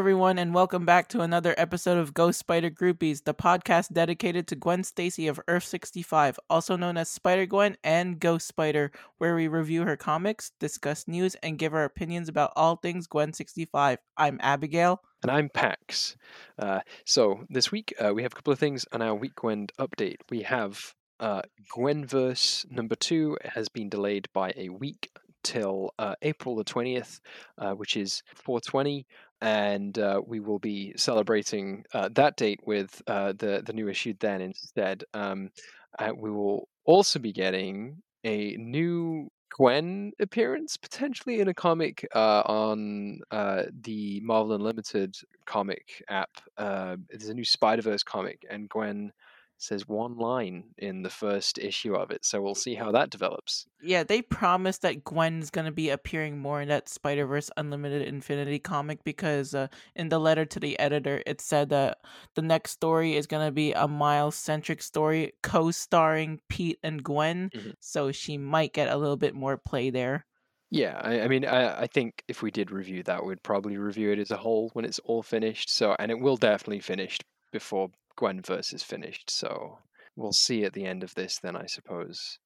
Everyone, and welcome back to another episode of Ghost Spider Groupies, the podcast dedicated to Gwen Stacy of Earth 65, also known as Spider Gwen and Ghost Spider, where we review her comics, discuss news, and give our opinions about all things Gwen 65. I'm Abigail. And I'm Pax. Uh, so, this week uh, we have a couple of things on our Weekend update. We have uh, Gwenverse number two has been delayed by a week till uh, April the 20th, uh, which is 420. And uh, we will be celebrating uh, that date with uh, the, the new issue then instead. Um, uh, we will also be getting a new Gwen appearance potentially in a comic on the Marvel Unlimited comic app. there's a new Spider Verse comic, and Gwen says one line in the first issue of it. So we'll see how that develops. Yeah, they promised that Gwen's going to be appearing more in that Spider Verse Unlimited Infinity comic because uh, in the letter to the editor, it said that the next story is going to be a Miles centric story co starring Pete and Gwen. Mm-hmm. So she might get a little bit more play there. Yeah, I, I mean, I, I think if we did review that, we'd probably review it as a whole when it's all finished. So, and it will definitely finish before Gwenverse is finished, so we'll see at the end of this then, I suppose.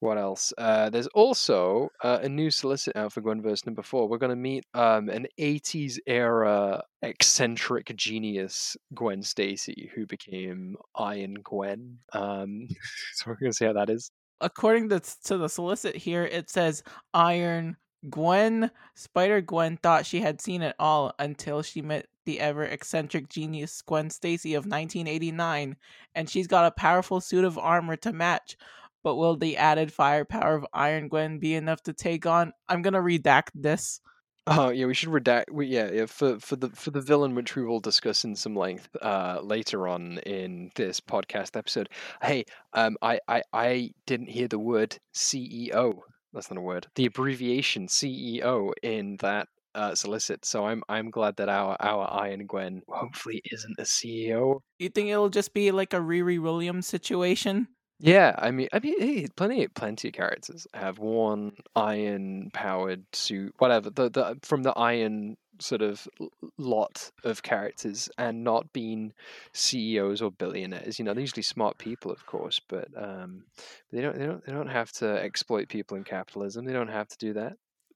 What else? Uh, there's also uh, a new solicit out for Gwenverse number four. We're going to meet um, an 80s era eccentric genius, Gwen Stacy, who became Iron Gwen. Um, so we're going to see how that is. According to, to the solicit here, it says Iron Gwen, Spider Gwen thought she had seen it all until she met the ever eccentric genius Gwen Stacy of 1989, and she's got a powerful suit of armor to match. But will the added firepower of Iron Gwen be enough to take on? I'm gonna redact this. Oh yeah, we should redact. We, yeah, yeah, for for the for the villain, which we will discuss in some length uh, later on in this podcast episode. Hey, um, I I I didn't hear the word CEO. That's not a word. The abbreviation CEO in that uh, solicit. So I'm I'm glad that our our Iron Gwen hopefully isn't a CEO. You think it'll just be like a Riri Williams situation? Yeah, I mean, I mean, hey, plenty, plenty of characters have worn iron-powered suit, whatever. The the from the iron sort of lot of characters, and not being CEOs or billionaires. You know, they're usually smart people, of course, but um, they don't they don't they don't have to exploit people in capitalism. They don't have to do that.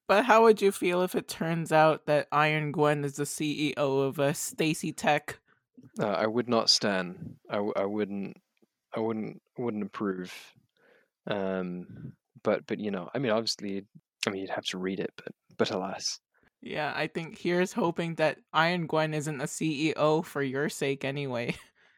But how would you feel if it turns out that Iron Gwen is the CEO of uh, Stacy Tech? Uh, I would not stand. I, I wouldn't. I wouldn't. Wouldn't approve. Um, but but you know, I mean, obviously, I mean, you'd have to read it, but but alas. Yeah, I think here's hoping that Iron Gwen isn't a CEO for your sake anyway.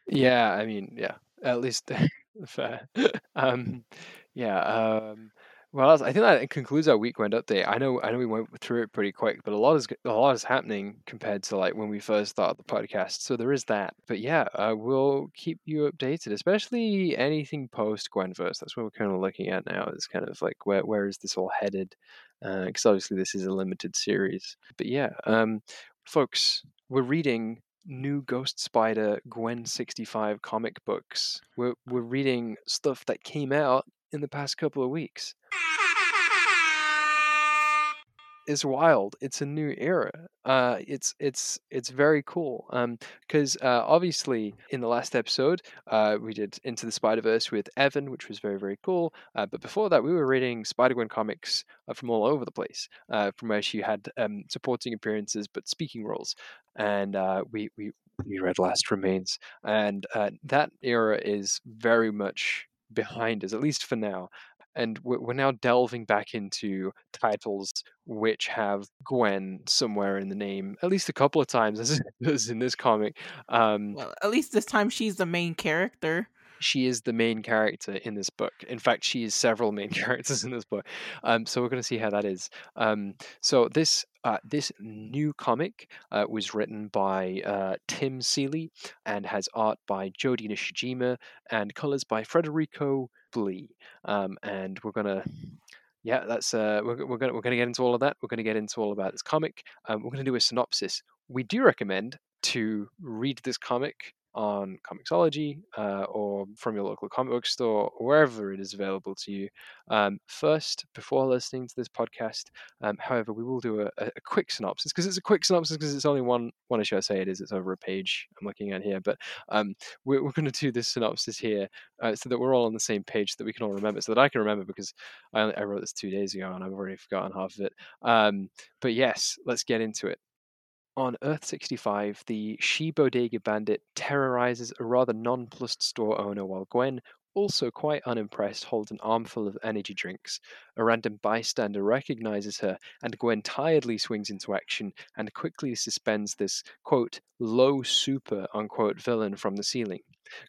Yeah, I mean, yeah, at least fair. um, yeah. Um, well, I think that concludes our weekend update. I know, I know, we went through it pretty quick, but a lot is a lot is happening compared to like when we first started the podcast. So there is that. But yeah, uh, we'll keep you updated, especially anything post Gwenverse. That's what we're kind of looking at now. Is kind of like where where is this all headed? Because uh, obviously this is a limited series. But yeah, um, folks, we're reading new Ghost Spider Gwen 65 comic books. We're we're reading stuff that came out in the past couple of weeks It's wild. It's a new era. Uh, it's it's it's very cool. Um, because uh, obviously in the last episode, uh, we did Into the Spider Verse with Evan, which was very very cool. Uh, but before that, we were reading Spider Gwen comics uh, from all over the place. Uh, from where she had um supporting appearances but speaking roles, and uh, we we we read Last Remains, and uh, that era is very much behind us, at least for now and we're now delving back into titles which have Gwen somewhere in the name, at least a couple of times, as, in this comic. Um, well, at least this time she's the main character. She is the main character in this book. In fact, she is several main characters in this book. Um, so we're going to see how that is. Um, so this uh, this new comic uh, was written by uh, Tim Seeley and has art by Jodi Nishijima and colors by Federico Blee. Um, and we're gonna, yeah, that's uh, we're, we're gonna we're gonna get into all of that. We're gonna get into all about this comic. Um, we're gonna do a synopsis. We do recommend to read this comic on Comixology uh, or from your local comic book store, or wherever it is available to you. Um, first, before listening to this podcast, um, however, we will do a, a quick synopsis because it's a quick synopsis because it's only one one issue. I say it is. It's over a page. I'm looking at here, but um, we're, we're going to do this synopsis here uh, so that we're all on the same page, so that we can all remember, so that I can remember because I, I wrote this two days ago and I've already forgotten half of it. Um, but yes, let's get into it. On Earth 65, the She Bodega bandit terrorizes a rather nonplussed store owner while Gwen, also quite unimpressed, holds an armful of energy drinks. A random bystander recognizes her, and Gwen tiredly swings into action and quickly suspends this, quote, low super, unquote, villain from the ceiling.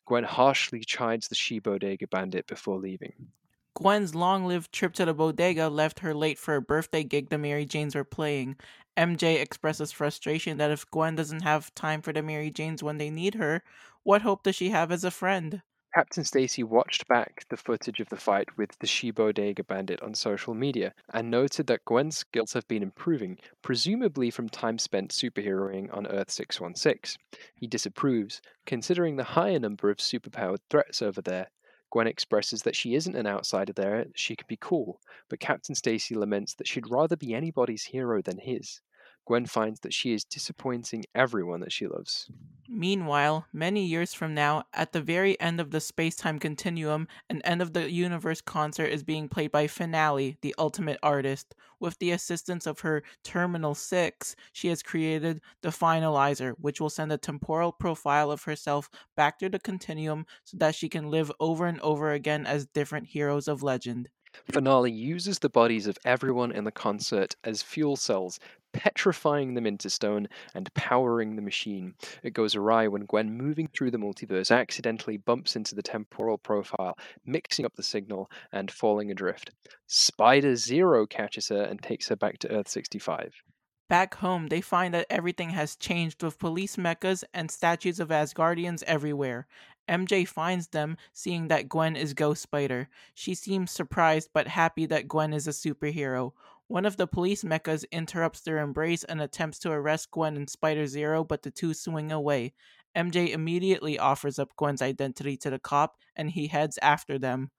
Gwen harshly chides the She Bodega bandit before leaving. Gwen's long lived trip to the bodega left her late for a birthday gig the Mary Janes were playing. MJ expresses frustration that if Gwen doesn't have time for the Mary Janes when they need her, what hope does she have as a friend? Captain Stacy watched back the footage of the fight with the She Bodega bandit on social media and noted that Gwen's skills have been improving, presumably from time spent superheroing on Earth 616. He disapproves, considering the higher number of superpowered threats over there. Gwen expresses that she isn't an outsider there, she can be cool, but Captain Stacy laments that she'd rather be anybody's hero than his. Gwen finds that she is disappointing everyone that she loves. Meanwhile, many years from now, at the very end of the space time continuum, an end of the universe concert is being played by Finale, the ultimate artist. With the assistance of her Terminal 6, she has created the Finalizer, which will send a temporal profile of herself back to the continuum so that she can live over and over again as different heroes of legend. Finale uses the bodies of everyone in the concert as fuel cells, petrifying them into stone and powering the machine. It goes awry when Gwen, moving through the multiverse, accidentally bumps into the temporal profile, mixing up the signal and falling adrift. Spider Zero catches her and takes her back to Earth 65. Back home, they find that everything has changed with police mechas and statues of Asgardians everywhere. MJ finds them, seeing that Gwen is Ghost Spider. She seems surprised but happy that Gwen is a superhero. One of the police mechas interrupts their embrace and attempts to arrest Gwen and Spider Zero, but the two swing away. MJ immediately offers up Gwen's identity to the cop, and he heads after them.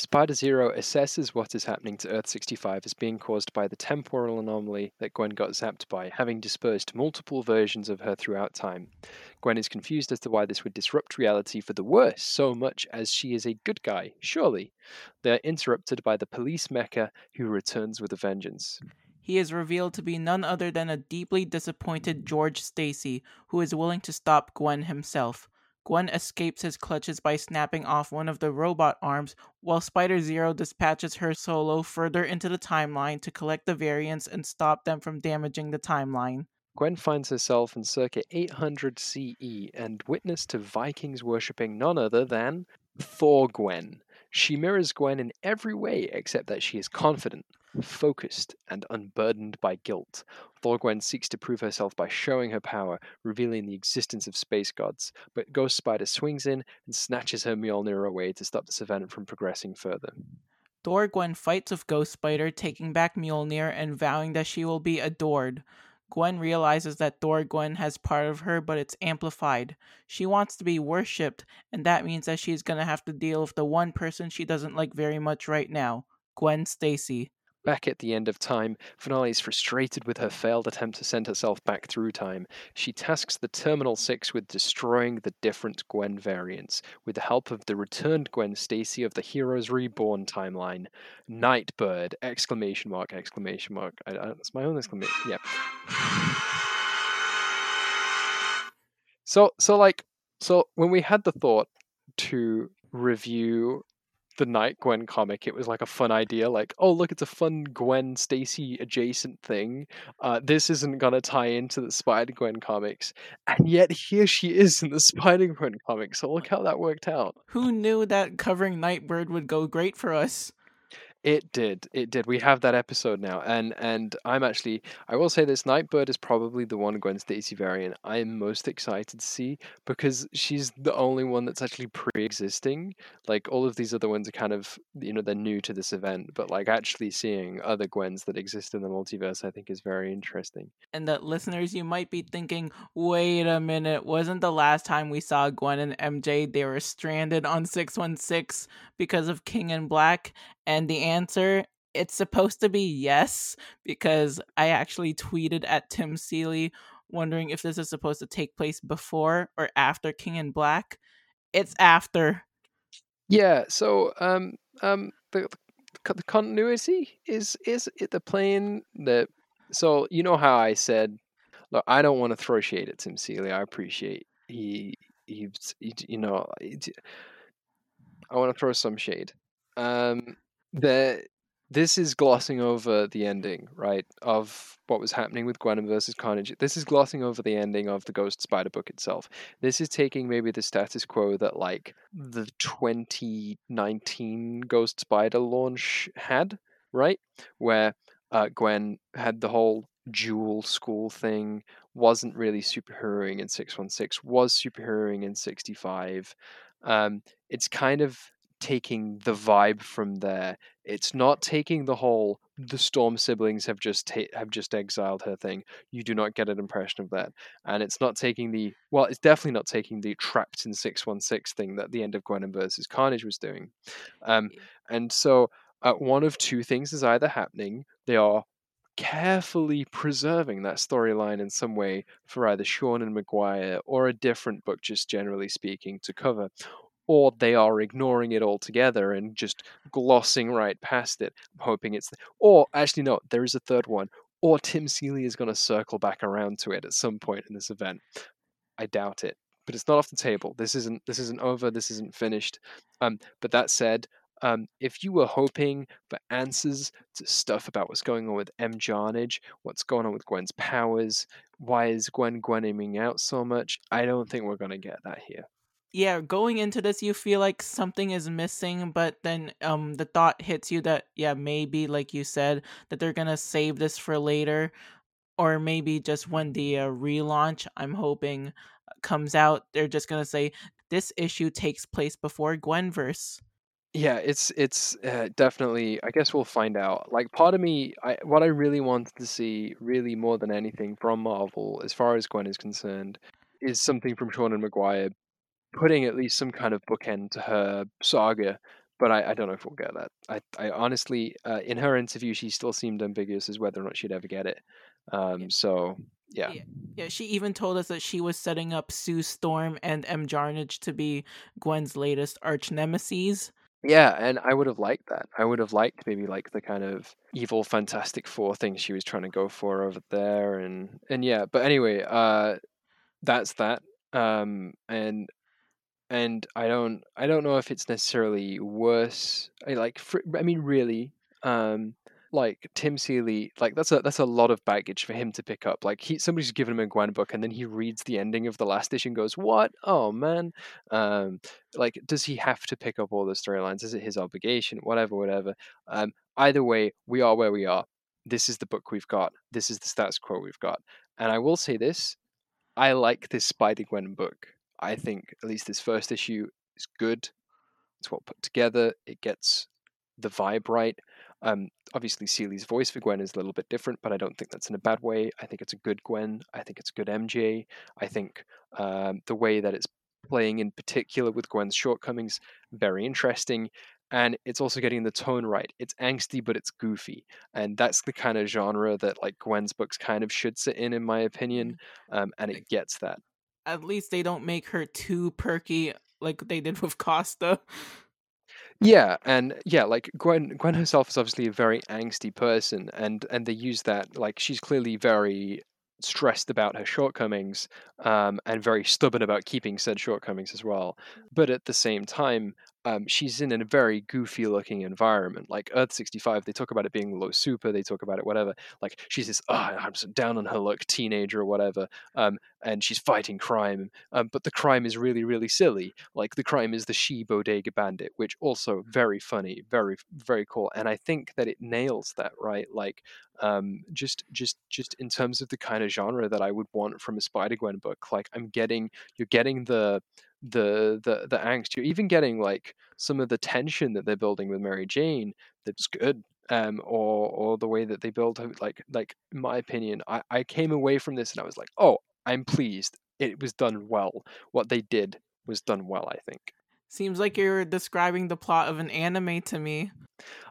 Spider Zero assesses what is happening to Earth 65 as being caused by the temporal anomaly that Gwen got zapped by, having dispersed multiple versions of her throughout time. Gwen is confused as to why this would disrupt reality for the worse so much as she is a good guy, surely. They are interrupted by the police mecha who returns with a vengeance. He is revealed to be none other than a deeply disappointed George Stacy, who is willing to stop Gwen himself. Gwen escapes his clutches by snapping off one of the robot arms, while Spider Zero dispatches her solo further into the timeline to collect the variants and stop them from damaging the timeline. Gwen finds herself in circa 800 CE and witness to Vikings worshipping none other than Thor Gwen. She mirrors Gwen in every way except that she is confident, focused, and unburdened by guilt. Thor Gwen seeks to prove herself by showing her power, revealing the existence of space gods, but Ghost Spider swings in and snatches her Mjolnir away to stop this event from progressing further. Thor Gwen fights with Ghost Spider, taking back Mjolnir and vowing that she will be adored. Gwen realizes that Thor Gwen has part of her, but it's amplified. She wants to be worshipped, and that means that she's gonna have to deal with the one person she doesn't like very much right now Gwen Stacy. Back at the end of time, Finale is frustrated with her failed attempt to send herself back through time. She tasks the Terminal 6 with destroying the different Gwen variants, with the help of the returned Gwen Stacy of the Heroes Reborn timeline. Nightbird! Exclamation mark, exclamation mark. I, I, that's my own exclamation. Yeah. So, so like, so when we had the thought to review the Night Gwen comic, it was like a fun idea. Like, oh look, it's a fun Gwen Stacy adjacent thing. Uh, this isn't gonna tie into the Spider Gwen comics, and yet here she is in the Spider Gwen comics. So look how that worked out. Who knew that covering Nightbird would go great for us? It did. It did. We have that episode now, and and I'm actually I will say this Nightbird is probably the one Gwen Stacy variant I'm most excited to see because she's the only one that's actually pre-existing. Like all of these other ones are kind of you know they're new to this event, but like actually seeing other Gwens that exist in the multiverse, I think is very interesting. And that listeners, you might be thinking, wait a minute, wasn't the last time we saw Gwen and MJ they were stranded on six one six because of King in Black? And the answer, it's supposed to be yes, because I actually tweeted at Tim Seeley wondering if this is supposed to take place before or after King in Black. It's after. Yeah, so um um the the continuity is is it the plane that so you know how I said look I don't want to throw shade at Tim Seeley I appreciate he he, you know I want to throw some shade um that this is glossing over the ending, right, of what was happening with Gwen versus Carnage. This is glossing over the ending of the Ghost Spider book itself. This is taking maybe the status quo that like the 2019 Ghost Spider launch had, right, where uh, Gwen had the whole dual school thing, wasn't really superheroing in 616, was superheroing in 65. Um, it's kind of taking the vibe from there. It's not taking the whole the Storm siblings have just ta- have just exiled her thing. You do not get an impression of that, and it's not taking the well. It's definitely not taking the trapped in six one six thing that the end of Gwenom versus Carnage was doing. Um, and so uh, one of two things is either happening. They are carefully preserving that storyline in some way for either Seanan McGuire or a different book, just generally speaking, to cover, or they are ignoring it altogether and just glossing right past it, hoping it's. Or actually, no, there is a third one. Or Tim Seeley is going to circle back around to it at some point in this event. I doubt it, but it's not off the table. This isn't this isn't over. This isn't finished. Um, but that said, um, if you were hoping for answers to stuff about what's going on with M. Jarnage, what's going on with Gwen's powers, why is Gwen Gwening out so much, I don't think we're going to get that here yeah, going into this you feel like something is missing, but then um the thought hits you that yeah, maybe like you said that they're to save this for later or maybe just when the uh, relaunch I'm hoping comes out, they're just to say this issue takes place before Gwenverse. Yeah, it's it's uh, definitely. I guess we'll find out. Like, part of me, I what I really wanted to see, really more than anything from Marvel, as far as Gwen is concerned, is something from Seanan McGuire putting at least some kind of bookend to her saga. But I, I don't know if we'll get that. I, I honestly, uh, in her interview, she still seemed ambiguous as whether or not she'd ever get it. Um, so yeah. yeah. yeah, She even told us that she was setting up Sue Storm and M. Jarnage to be Gwen's latest arch nemesis. Yeah, and I would have liked that. I would have liked maybe like the kind of evil Fantastic Four thing she was trying to go for over there, and and yeah. But anyway, uh, that's that. Um, and and I don't I don't know if it's necessarily worse. I like for, I mean really um like Tim Seeley like that's a that's a lot of baggage for him to pick up. Like he somebody's given him a Gwen book and then he reads the ending of the last issue and goes, "What? Oh man." Um like does he have to pick up all the storylines? Is it his obligation? Whatever whatever. Um either way, we are where we are. This is the book we've got. This is the status quo we've got. And I will say this, I like this Spider Gwen book. I think at least this first issue is good. It's well put together. It gets the vibe right. Um, obviously, Seeley's voice for Gwen is a little bit different, but I don't think that's in a bad way. I think it's a good Gwen. I think it's a good MJ. I think um, the way that it's playing in particular with Gwen's shortcomings very interesting. And it's also getting the tone right. It's angsty, but it's goofy, and that's the kind of genre that like Gwen's books kind of should sit in, in my opinion. Mm-hmm. Um, and it gets that at least they don't make her too perky like they did with Costa. Yeah, and yeah, like Gwen Gwen herself is obviously a very angsty person and and they use that like she's clearly very stressed about her shortcomings um, and very stubborn about keeping said shortcomings as well. But at the same time, um, she's in a very goofy looking environment. Like Earth 65, they talk about it being low super, they talk about it whatever. Like she's this, oh, I'm down on her luck teenager or whatever, um, and she's fighting crime. Um, but the crime is really, really silly. Like the crime is the she bodega bandit, which also very funny, very, very cool. And I think that it nails that right. Like um, just, just, just in terms of the kind of genre that I would want from a Spider Gwen book. Like I'm getting, you're getting the the the the angst. You're even getting like some of the tension that they're building with Mary Jane. That's good. Um, or or the way that they build like like in my opinion, I, I came away from this and I was like, oh, I'm pleased. It was done well. What they did was done well. I think. Seems like you're describing the plot of an anime to me.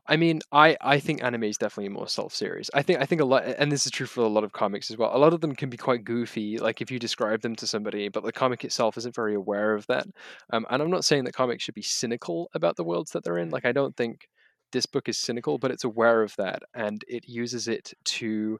I mean, I I think anime is definitely more self-serious. I think I think a lot, and this is true for a lot of comics as well. A lot of them can be quite goofy, like if you describe them to somebody, but the comic itself isn't very aware of that. Um, and I'm not saying that comics should be cynical about the worlds that they're in. Like I don't think this book is cynical, but it's aware of that, and it uses it to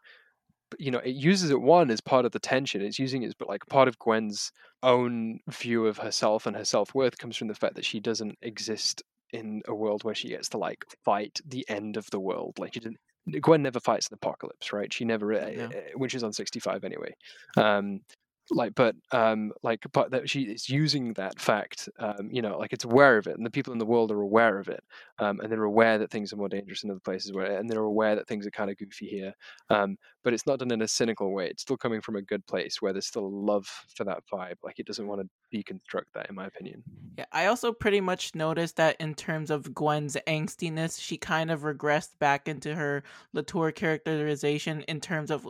you know, it uses it one as part of the tension. It's using it, but like part of Gwen's own view of herself and her self worth comes from the fact that she doesn't exist in a world where she gets to like fight the end of the world. Like she didn't. Gwen never fights an apocalypse, right? She never, yeah. uh, which is on sixty five anyway. Um, like but um like but that she is using that fact um you know like it's aware of it and the people in the world are aware of it um and they're aware that things are more dangerous in other places where and they're aware that things are kind of goofy here um but it's not done in a cynical way it's still coming from a good place where there's still love for that vibe like it doesn't want to deconstruct that in my opinion. Yeah i also pretty much noticed that in terms of gwen's angstiness she kind of regressed back into her latour characterization in terms of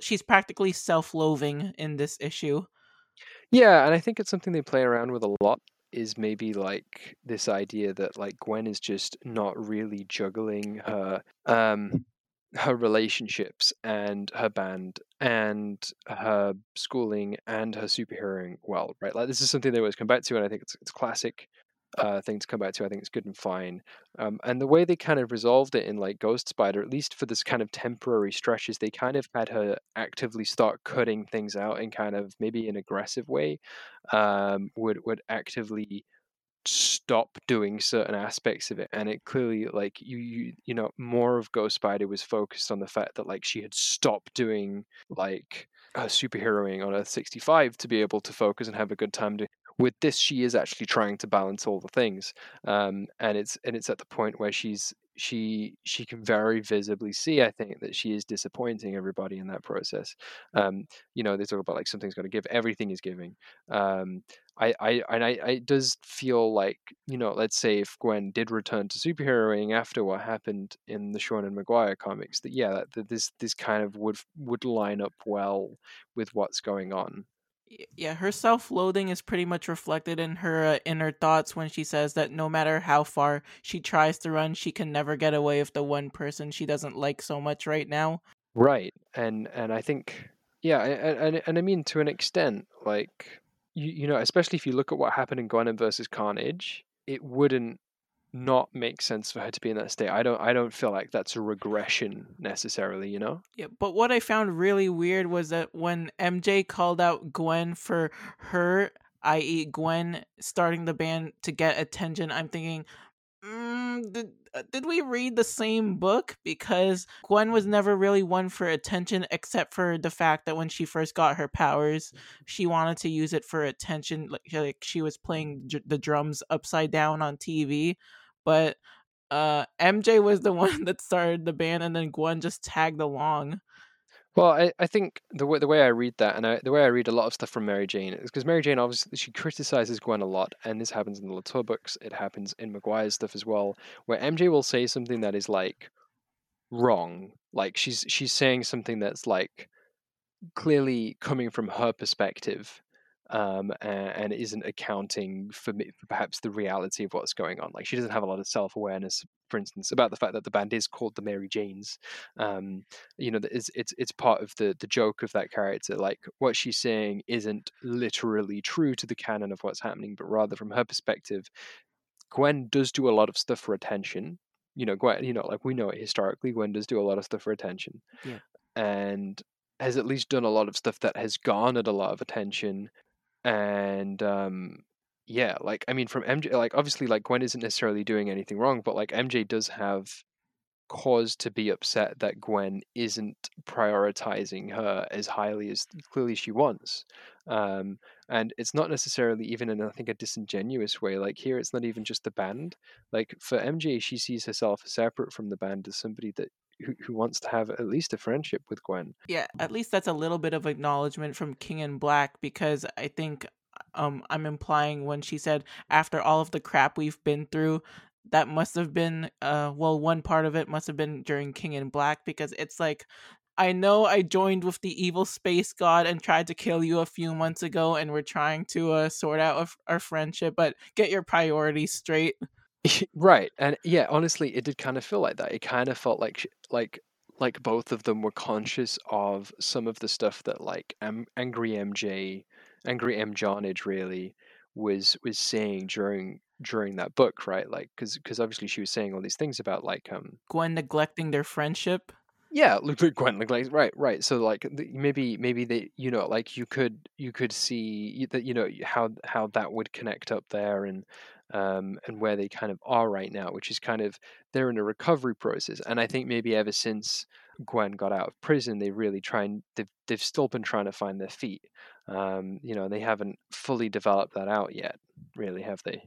she's practically self-loathing in this issue. Yeah, and I think it's something they play around with a lot is maybe like this idea that like Gwen is just not really juggling her um her relationships and her band and her schooling and her superheroing well, right? Like this is something they always come back to and I think it's it's classic uh, thing to come back to. I think it's good and fine. Um, and the way they kind of resolved it in like Ghost Spider, at least for this kind of temporary stretches, they kind of had her actively start cutting things out in kind of maybe an aggressive way. Um, would would actively stop doing certain aspects of it and it clearly like you you you know more of ghost spider was focused on the fact that like she had stopped doing like her superheroing on earth 65 to be able to focus and have a good time doing with this she is actually trying to balance all the things um, and it's and it's at the point where she's she she can very visibly see i think that she is disappointing everybody in that process. Um, you know they talk about like something's got to give everything is giving. Um, I, I and I, it does feel like you know let's say if Gwen did return to superheroing after what happened in the Seanan McGuire comics that yeah that this this kind of would would line up well with what's going on yeah, her self-loathing is pretty much reflected in her uh, inner thoughts when she says that no matter how far she tries to run, she can never get away with the one person she doesn't like so much right now. Right, and and I think yeah, and and, and I mean to an extent, like you you know, especially if you look at what happened in Gwenom versus Carnage, it wouldn't not make sense for her to be in that state. I don't I don't feel like that's a regression necessarily, you know? Yeah, but what I found really weird was that when MJ called out Gwen for her, i.e. Gwen starting the band to get attention, I'm thinking, mm, did, uh, did we read the same book? Because Gwen was never really one for attention, except for the fact that when she first got her powers, she wanted to use it for attention. Like, like she was playing j- the drums upside down on TV but uh, MJ was the one that started the band, and then Gwen just tagged along. Well, I, I think the way the way I read that, and I, the way I read a lot of stuff from Mary Jane, is because Mary Jane obviously she criticizes Gwen a lot, and this happens in the Latour books. It happens in McGuire's stuff as well, where MJ will say something that is like wrong, like she's she's saying something that's like clearly coming from her perspective, um, and, and, isn't accounting for, me, for perhaps the reality of what's going on. Like she doesn't have a lot of self awareness, for instance, about the fact that the band is called the Mary Janes. Um, you know, it's it's it's part of the the joke of that character. Like what she's saying isn't literally true to the canon of what's happening, but rather from her perspective, Gwen does do a lot of stuff for attention. You know, Gwen. You know, like we know it historically. Gwen does do a lot of stuff for attention. Yeah. And has at least done a lot of stuff that has garnered a lot of attention and um, yeah, like I mean, from MJ, like obviously, like Gwen isn't necessarily doing anything wrong, but like MJ does have cause to be upset that Gwen isn't prioritizing her as highly as clearly she wants. Um, and it's not necessarily even in I think a disingenuous way. Like here, it's not even just the band. Like for MJ, she sees herself separate from the band as somebody that who, wants to have at least a friendship with Gwen. Yeah, at least that's a little bit of acknowledgement from King in Black because I think um I'm implying when she said after all of the crap we've been through that must have been uh well one part of it must have been during King in Black because it's like I know I joined with the evil space god and tried to kill you a few months ago and we're trying to uh, sort out our friendship but get your priorities straight. right and yeah honestly it did kind of feel like that it kind of felt like like like both of them were conscious of some of the stuff that like M- angry mj angry m johnage really was was saying during during that book right? Like because because obviously she was saying all these things about like um gwen neglecting their friendship? Yeah look like gwen like right right so like maybe maybe they you know like you could you could see that you know how how that would connect up there and um, and where they kind of are right now, which is kind of they're in a recovery process. And I think maybe ever since Gwen got out of prison, they really try and they've they've still been trying to find their feet. Um, you know, they haven't fully developed that out yet, really, have they?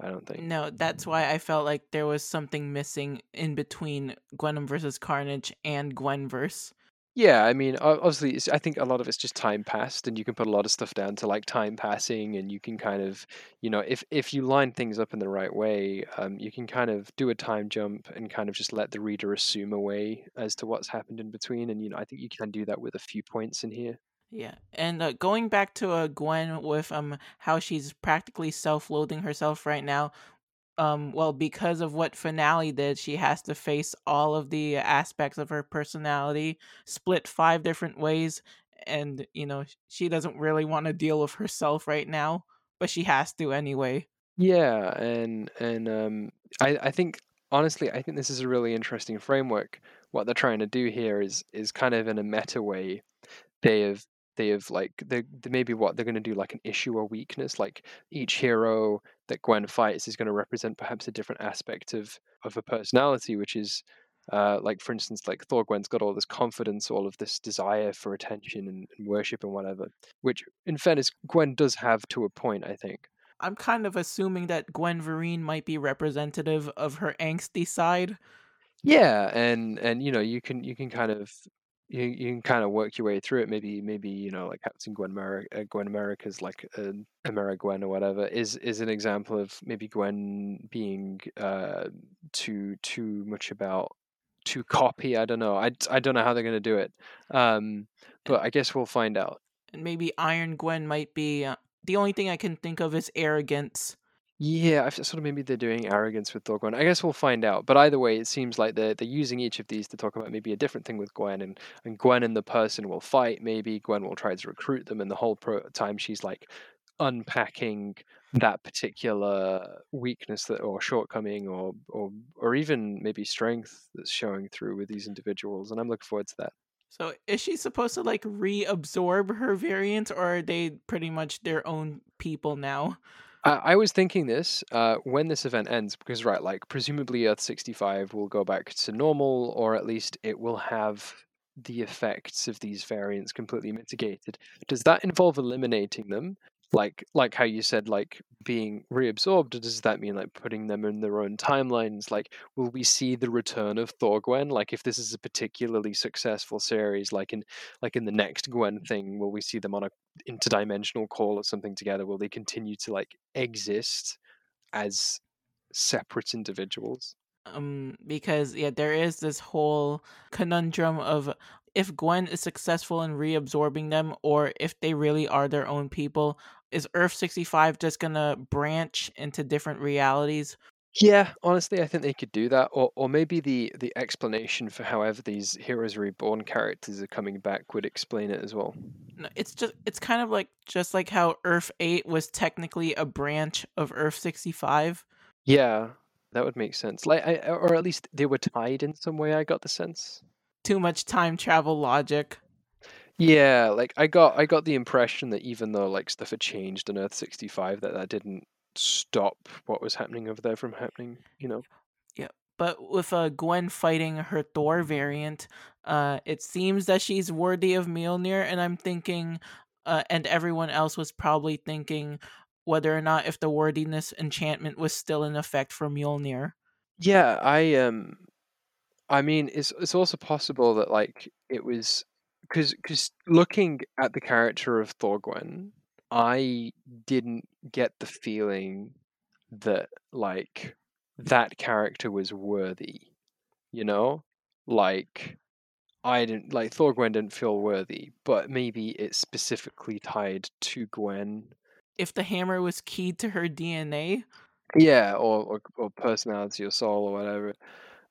I don't think. No, that's why I felt like there was something missing in between Gwen versus Carnage and Gwenverse. Yeah, I mean, obviously, I think a lot of it's just time passed, and you can put a lot of stuff down to like time passing, and you can kind of, you know, if if you line things up in the right way, um, you can kind of do a time jump and kind of just let the reader assume away as to what's happened in between, and you know, I think you can do that with a few points in here. Yeah, and uh, going back to uh, Gwen with um how she's practically self-loathing herself right now, um well because of what finale did she has to face all of the aspects of her personality split five different ways and you know she doesn't really want to deal with herself right now but she has to anyway. Yeah and and um i i think honestly i think this is a really interesting framework. What they're trying to do here is is kind of in a meta way they have they have like they, they maybe what they're going to do like an issue or weakness like each hero that gwen fights is going to represent perhaps a different aspect of of a personality which is uh, like for instance like thor gwen's got all this confidence all of this desire for attention and, and worship and whatever which in fairness gwen does have to a point i think. I'm kind of assuming that Gwenverine might be representative of her angsty side. Yeah and and you know you can you can kind of you you can kind of work your way through it. Maybe maybe you know like Captain Gwen America, uh, Gwen America's like uh, America Gwen or whatever is is an example of maybe Gwen being uh, too too much about too copy. I don't know. I, I don't know how they're gonna do it. Um, but I guess we'll find out. And maybe Iron Gwen might be uh, the only thing I can think of is arrogance. Yeah, I sort of maybe they're doing arrogance with Gwen. I guess we'll find out. But either way, it seems like they're they're using each of these to talk about maybe a different thing with Gwen, and and Gwen and the person will fight. Maybe Gwen will try to recruit them, and the whole pro- time she's like unpacking that particular weakness that or shortcoming or or or even maybe strength that's showing through with these individuals. And I'm looking forward to that. So is she supposed to like reabsorb her variants, or are they pretty much their own people now? I was thinking this uh, when this event ends, because right, like presumably Earth sixty five will go back to normal, or at least it will have the effects of these variants completely mitigated. Does that involve eliminating them? Like like how you said like being reabsorbed does that mean like putting them in their own timelines? Like will we see the return of thor gwen? Like if this is a particularly successful series like in like in the next gwen thing will we see them on a interdimensional call or something together? Will they continue to like exist as separate individuals? Um because yeah there is this whole conundrum of if Gwen is successful in reabsorbing them or if they really are their own people, is Earth 65 just going to branch into different realities? Yeah, honestly, I think they could do that, or or maybe the the explanation for however these Heroes Reborn characters are coming back would explain it as well. No, it's just it's kind of like just like how Earth Eight was technically a branch of Earth sixty five. Yeah, that would make sense. Like, I, or at least they were tied in some way. I got the sense too much time travel logic. Yeah, like I got I got the impression that even though like stuff had changed on Earth sixty five, that that didn't stop what was happening over there from happening. You know. Yeah, but with uh, Gwen fighting her Thor variant, uh, it seems that she's worthy of Mjolnir, and I'm thinking, uh, and everyone else was probably thinking whether or not if the worthiness enchantment was still in effect for Mjolnir. Yeah, I um, I mean, it's it's also possible that like it was because because looking at the character of Thorgwen, I didn't get the feeling that like that character was worthy. You know, like I didn't like Thorgwen didn't feel worthy, but maybe it's specifically tied to Gwen. If the hammer was keyed to her DNA, Yeah, or or, or personality or soul or whatever.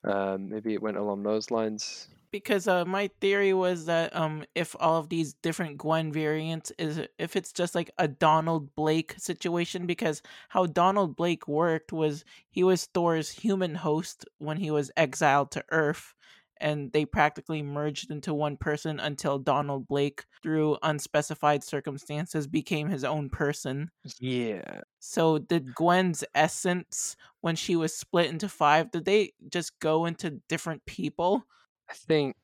Um, maybe it went along those lines. Because uh, my theory was that um, if all of these different Gwen variants is if it's just like a Donald Blake situation, because how Donald Blake worked was he was Thor's human host when he was exiled to Earth, and they practically merged into one person until Donald Blake, through unspecified circumstances, became his own person. Yeah. So did Gwen's essence when she was split into five? Did they just go into different people? I think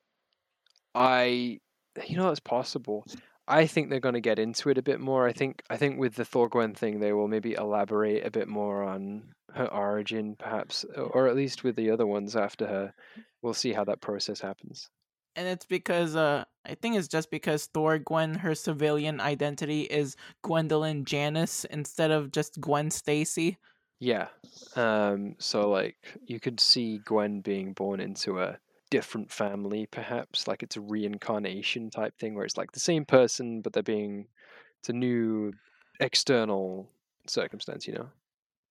I you know it's possible. I think they're going to get into it a bit more. I think I think with the Thorgwen thing they will maybe elaborate a bit more on her origin perhaps or at least with the other ones after her. We'll see how that process happens. and it's because uh I think it's just because Thor Gwen her civilian identity is Gwendolyn Janice instead of just Gwen Stacy. Yeah. Um so like you could see Gwen being born into a different family perhaps like it's a reincarnation type thing where it's like the same person but they're being it's a new external circumstance, you know.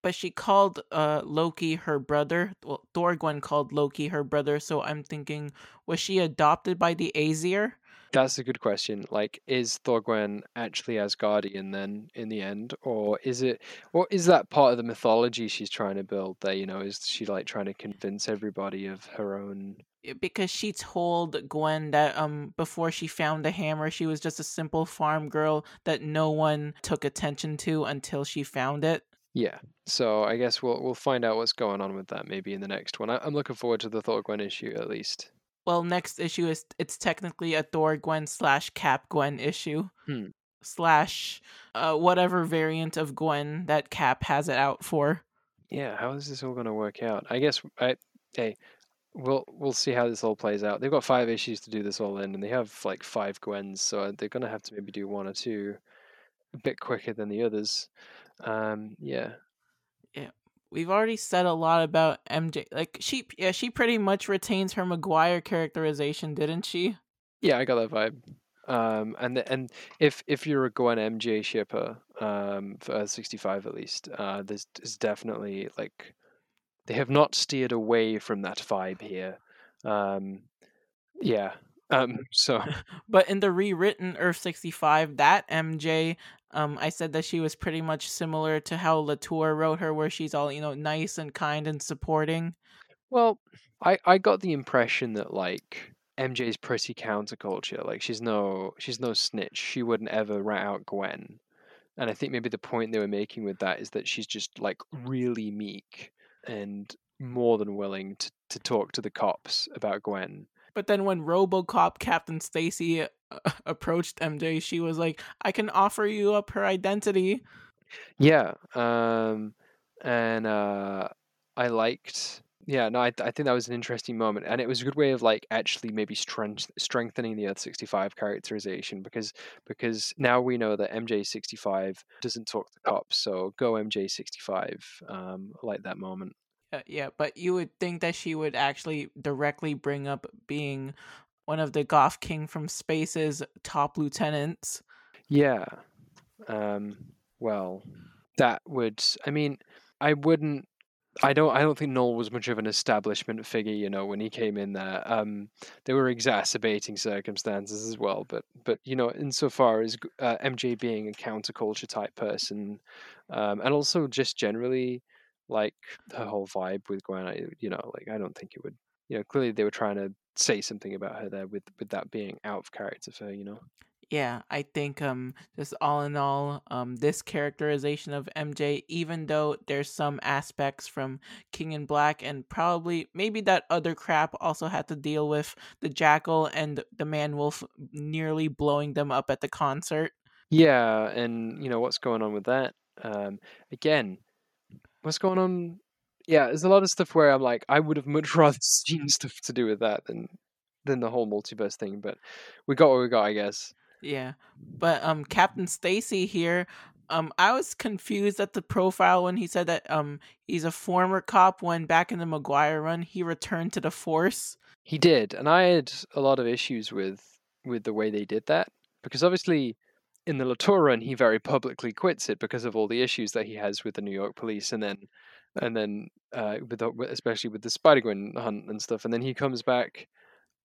But she called uh Loki her brother. Well, Thor Gwen called Loki her brother, so I'm thinking was she adopted by the Aesir? That's a good question. Like, is Thorgwen actually Asgardian then in the end, or is it, or is that part of the mythology she's trying to build? There, you know, is she like trying to convince everybody of her own? Eh, Because she told Gwen that um before she found the hammer, she was just a simple farm girl that no one took attention to until she found it. Yeah. So I guess we'll we'll find out what's going on with that maybe in the next one. I, I'm looking forward to the Thor Gwen issue at least. well next issue is it's technically a thor gwen slash cap gwen issue Hmm. slash uh, whatever variant of gwen that cap has it out for Yeah. How is this all going to work out? I guess I hey. We'll we'll see how this all plays out. They've got five issues to do this all in, and they have like five Gwens, so they're gonna have to maybe do one or two a bit quicker than the others. Um, yeah, yeah. we've already said a lot about mj like she yeah she pretty much retains her mcguire characterization didn't she yeah, I got that vibe. Um, and the, and if if you're a Gwen MJ shipper, um, for 65 at least, uh, there's, there's definitely like they have not steered away from that vibe here. Um, yeah. Um, so but in the rewritten earth 65 that mj um i said that she was pretty much similar to how latour wrote her where she's all you know nice and kind and supporting Well, I I got the impression that like MJ's pretty counterculture. Like she's no she's no snitch. She wouldn't ever rat out Gwen. And I think maybe the point they were making with that is that she's just like really meek and more than willing to, to talk to the cops about Gwen. But then when RoboCop Captain Stacy uh, approached MJ, she was like, "I can offer you up her identity." Yeah. Um and uh I liked yeah, no, I, I think that was an interesting moment, and it was a good way of like actually maybe strength, strengthening the Earth sixty five characterization because because now we know that MJ sixty five doesn't talk to cops, so go MJ sixty five. Um, like that moment. Uh, yeah, but you would think that she would actually directly bring up being one of the Goth King from Space's top lieutenants. Yeah. Um, well, that would. I mean, I wouldn't. I don't. I don't think Knull was much of an establishment figure. You know, when he came in there, um, there were exacerbating circumstances as well. But but you know, insofar as uh, MJ being a counterculture type person, um, and also just generally like her whole vibe with Gwen, I, you know, like I don't think it would. You know, clearly they were trying to say something about her there with with that being out of character for her. You know. Yeah, I think um just all in all, um this characterization of MJ, even though there's some aspects from King in Black and probably maybe that other crap also had to deal with the Jackal and the Man Wolf nearly blowing them up at the concert. Yeah, and you know what's going on with that. Um, again, what's going on? Yeah, there's a lot of stuff where I'm like, I would have much rather seen stuff to do with that than than the whole multiverse thing. But we got what we got, I guess. Yeah. But um Captain Stacy here, um I was confused at the profile when he said that um he's a former cop when back in the McGuire run he returned to the force. He did, and I had a lot of issues with with the way they did that because obviously in the Latour run he very publicly quits it because of all the issues that he has with the New York police and then and then uh, with the, especially with the Spider Gwen hunt and stuff, and then he comes back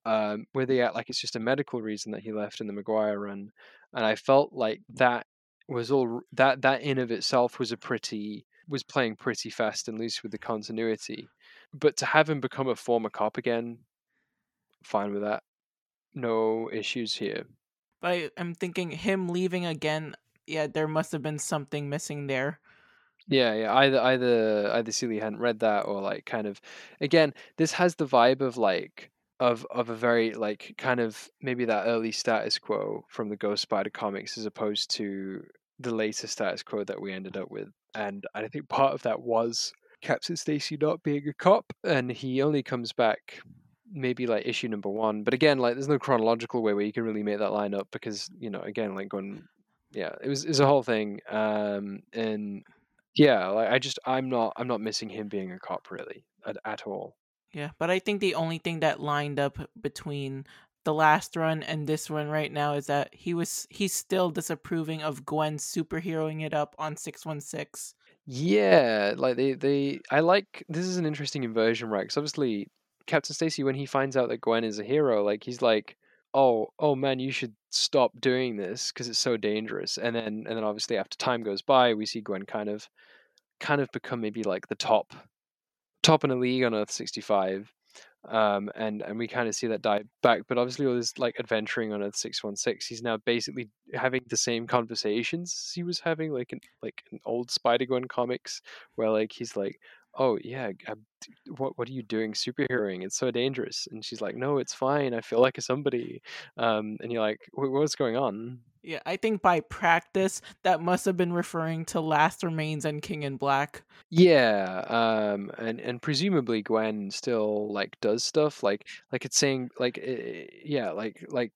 um, where they act like it's just a medical reason that he left in the McGuire run, and I felt like that was all that that in of itself was a pretty was playing pretty fast and loose with the continuity, but to have him become a former cop again, fine with that, no issues here. But I'm thinking him leaving again. Yeah, there must have been something missing there. Yeah, yeah. Either either either Seeley hadn't read that or like kind of again, this has the vibe of like of of a very like kind of maybe that early status quo from the Ghost Spider comics as opposed to the later status quo that we ended up with. And I think part of that was Captain Stacy not being a cop, and he only comes back maybe like issue number one. But again, like there's no chronological way where you can really make that line up because you know again like going yeah it was it was a whole thing um and yeah like I just I'm not I'm not missing him being a cop really at, at all. Yeah, but I think the only thing that lined up between the last run and this one right now is that he was he's still disapproving of Gwen superheroing it up on 616. Yeah, like they they I like this is an interesting inversion, right? Because obviously Captain Stacy when he finds out that Gwen is a hero, like he's like, "Oh, oh man, you should stop doing this because it's so dangerous." And then and then obviously after time goes by, we see Gwen kind of kind of become maybe like the top top in the league on Earth 65. Um, and and we kind of see that die back, but obviously all this like adventuring on Earth six one six, he's now basically having the same conversations he was having like in like in old Spider Gwen comics, where like he's like, "Oh yeah, I'm, what what are you doing superheroing? It's so dangerous." And she's like, "No, it's fine. I feel like a somebody." Um, and you're like, "What's going on?" Yeah, I think by practice that must have been referring to Last Remains and King in Black. Yeah, um, and and presumably Gwen still like does stuff like like it's saying like uh, yeah like like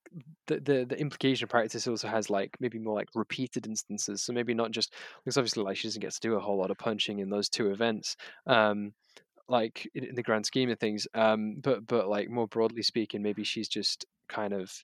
the, the the implication of practice also has like maybe more like repeated instances. So maybe not just because obviously like she doesn't get to do a whole lot of punching in those two events. Um, like in, in the grand scheme of things, um, but but like more broadly speaking, maybe she's just kind of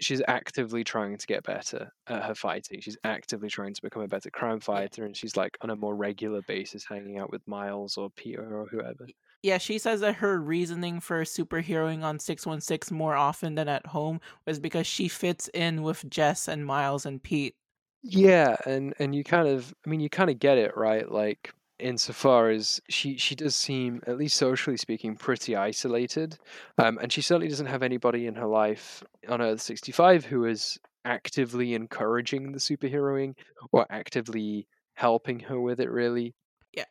she's actively trying to get better at her fighting. She's actively trying to become a better crime fighter, and she's like on a more regular basis hanging out with Miles or Peter or whoever. Yeah, she says that her reasoning for superheroing on 616 more often than at home was because she fits in with Jess and Miles and Pete. Yeah, and and you kind of I mean you kind of get it, right? Like insofar as she she does seem, at least socially speaking, pretty isolated, um, and she certainly doesn't have anybody in her life on Earth sixty five who is actively encouraging the superheroing or actively helping her with it. Really,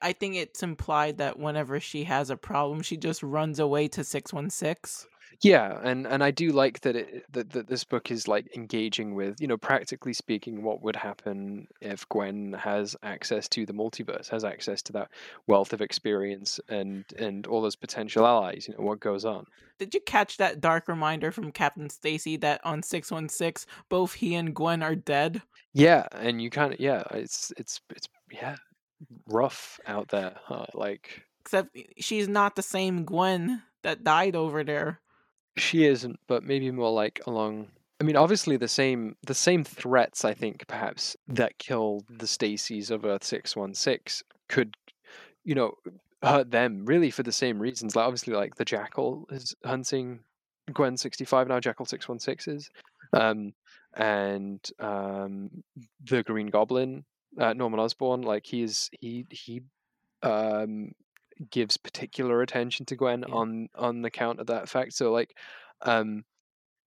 I think it's implied that whenever she has a problem, she just runs away to six one six. Yeah, and and I do like that it that, that this book is like engaging with, you know, practically speaking, what would happen if Gwen has access to the multiverse, has access to that wealth of experience and and all those potential allies, you know, what goes on. Did you catch that dark reminder from Captain Stacy that on 616 both he and Gwen are dead? Yeah, and you kind of yeah, it's it's it's yeah, rough out there, huh? Like except she's not the same Gwen that died over there. She isn't, but maybe more like along. I mean, obviously the same the same threats. I think perhaps that killed the Stacys of Earth six one six could, you know, hurt them really for the same reasons. Like obviously, like the Jackal is hunting Gwen sixty five now. Jackal six one six is, um, and um, the Green Goblin, uh, Norman Osborn. Like he's he he um gives particular attention to Gwen yeah. on on the count of that fact. So like, um,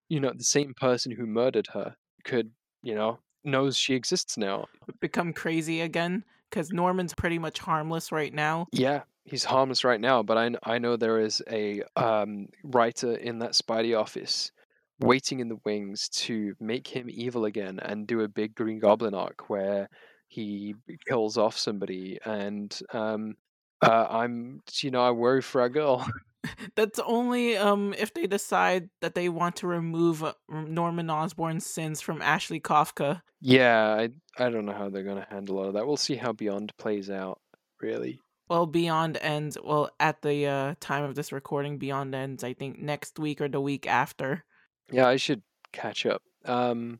you know, the same person who murdered her could you know, knows she exists now. Become crazy again because Norman's pretty much harmless right now. Yeah, he's harmless right now, but I, I know there is a um, writer in that Spidey office waiting in the wings to make him evil again and do a big Green Goblin arc where he kills off somebody. And um, uh, I'm, you know, I worry for our girl. That's only um if they decide that they want to remove uh, Norman Osborn's sins from Ashley Kafka. Yeah, I I don't know how they're gonna handle all of that. We'll see how Beyond plays out. Really. Well, Beyond ends. Well, at the uh, time of this recording, Beyond ends. I think next week or the week after. Yeah, I should catch up. Um,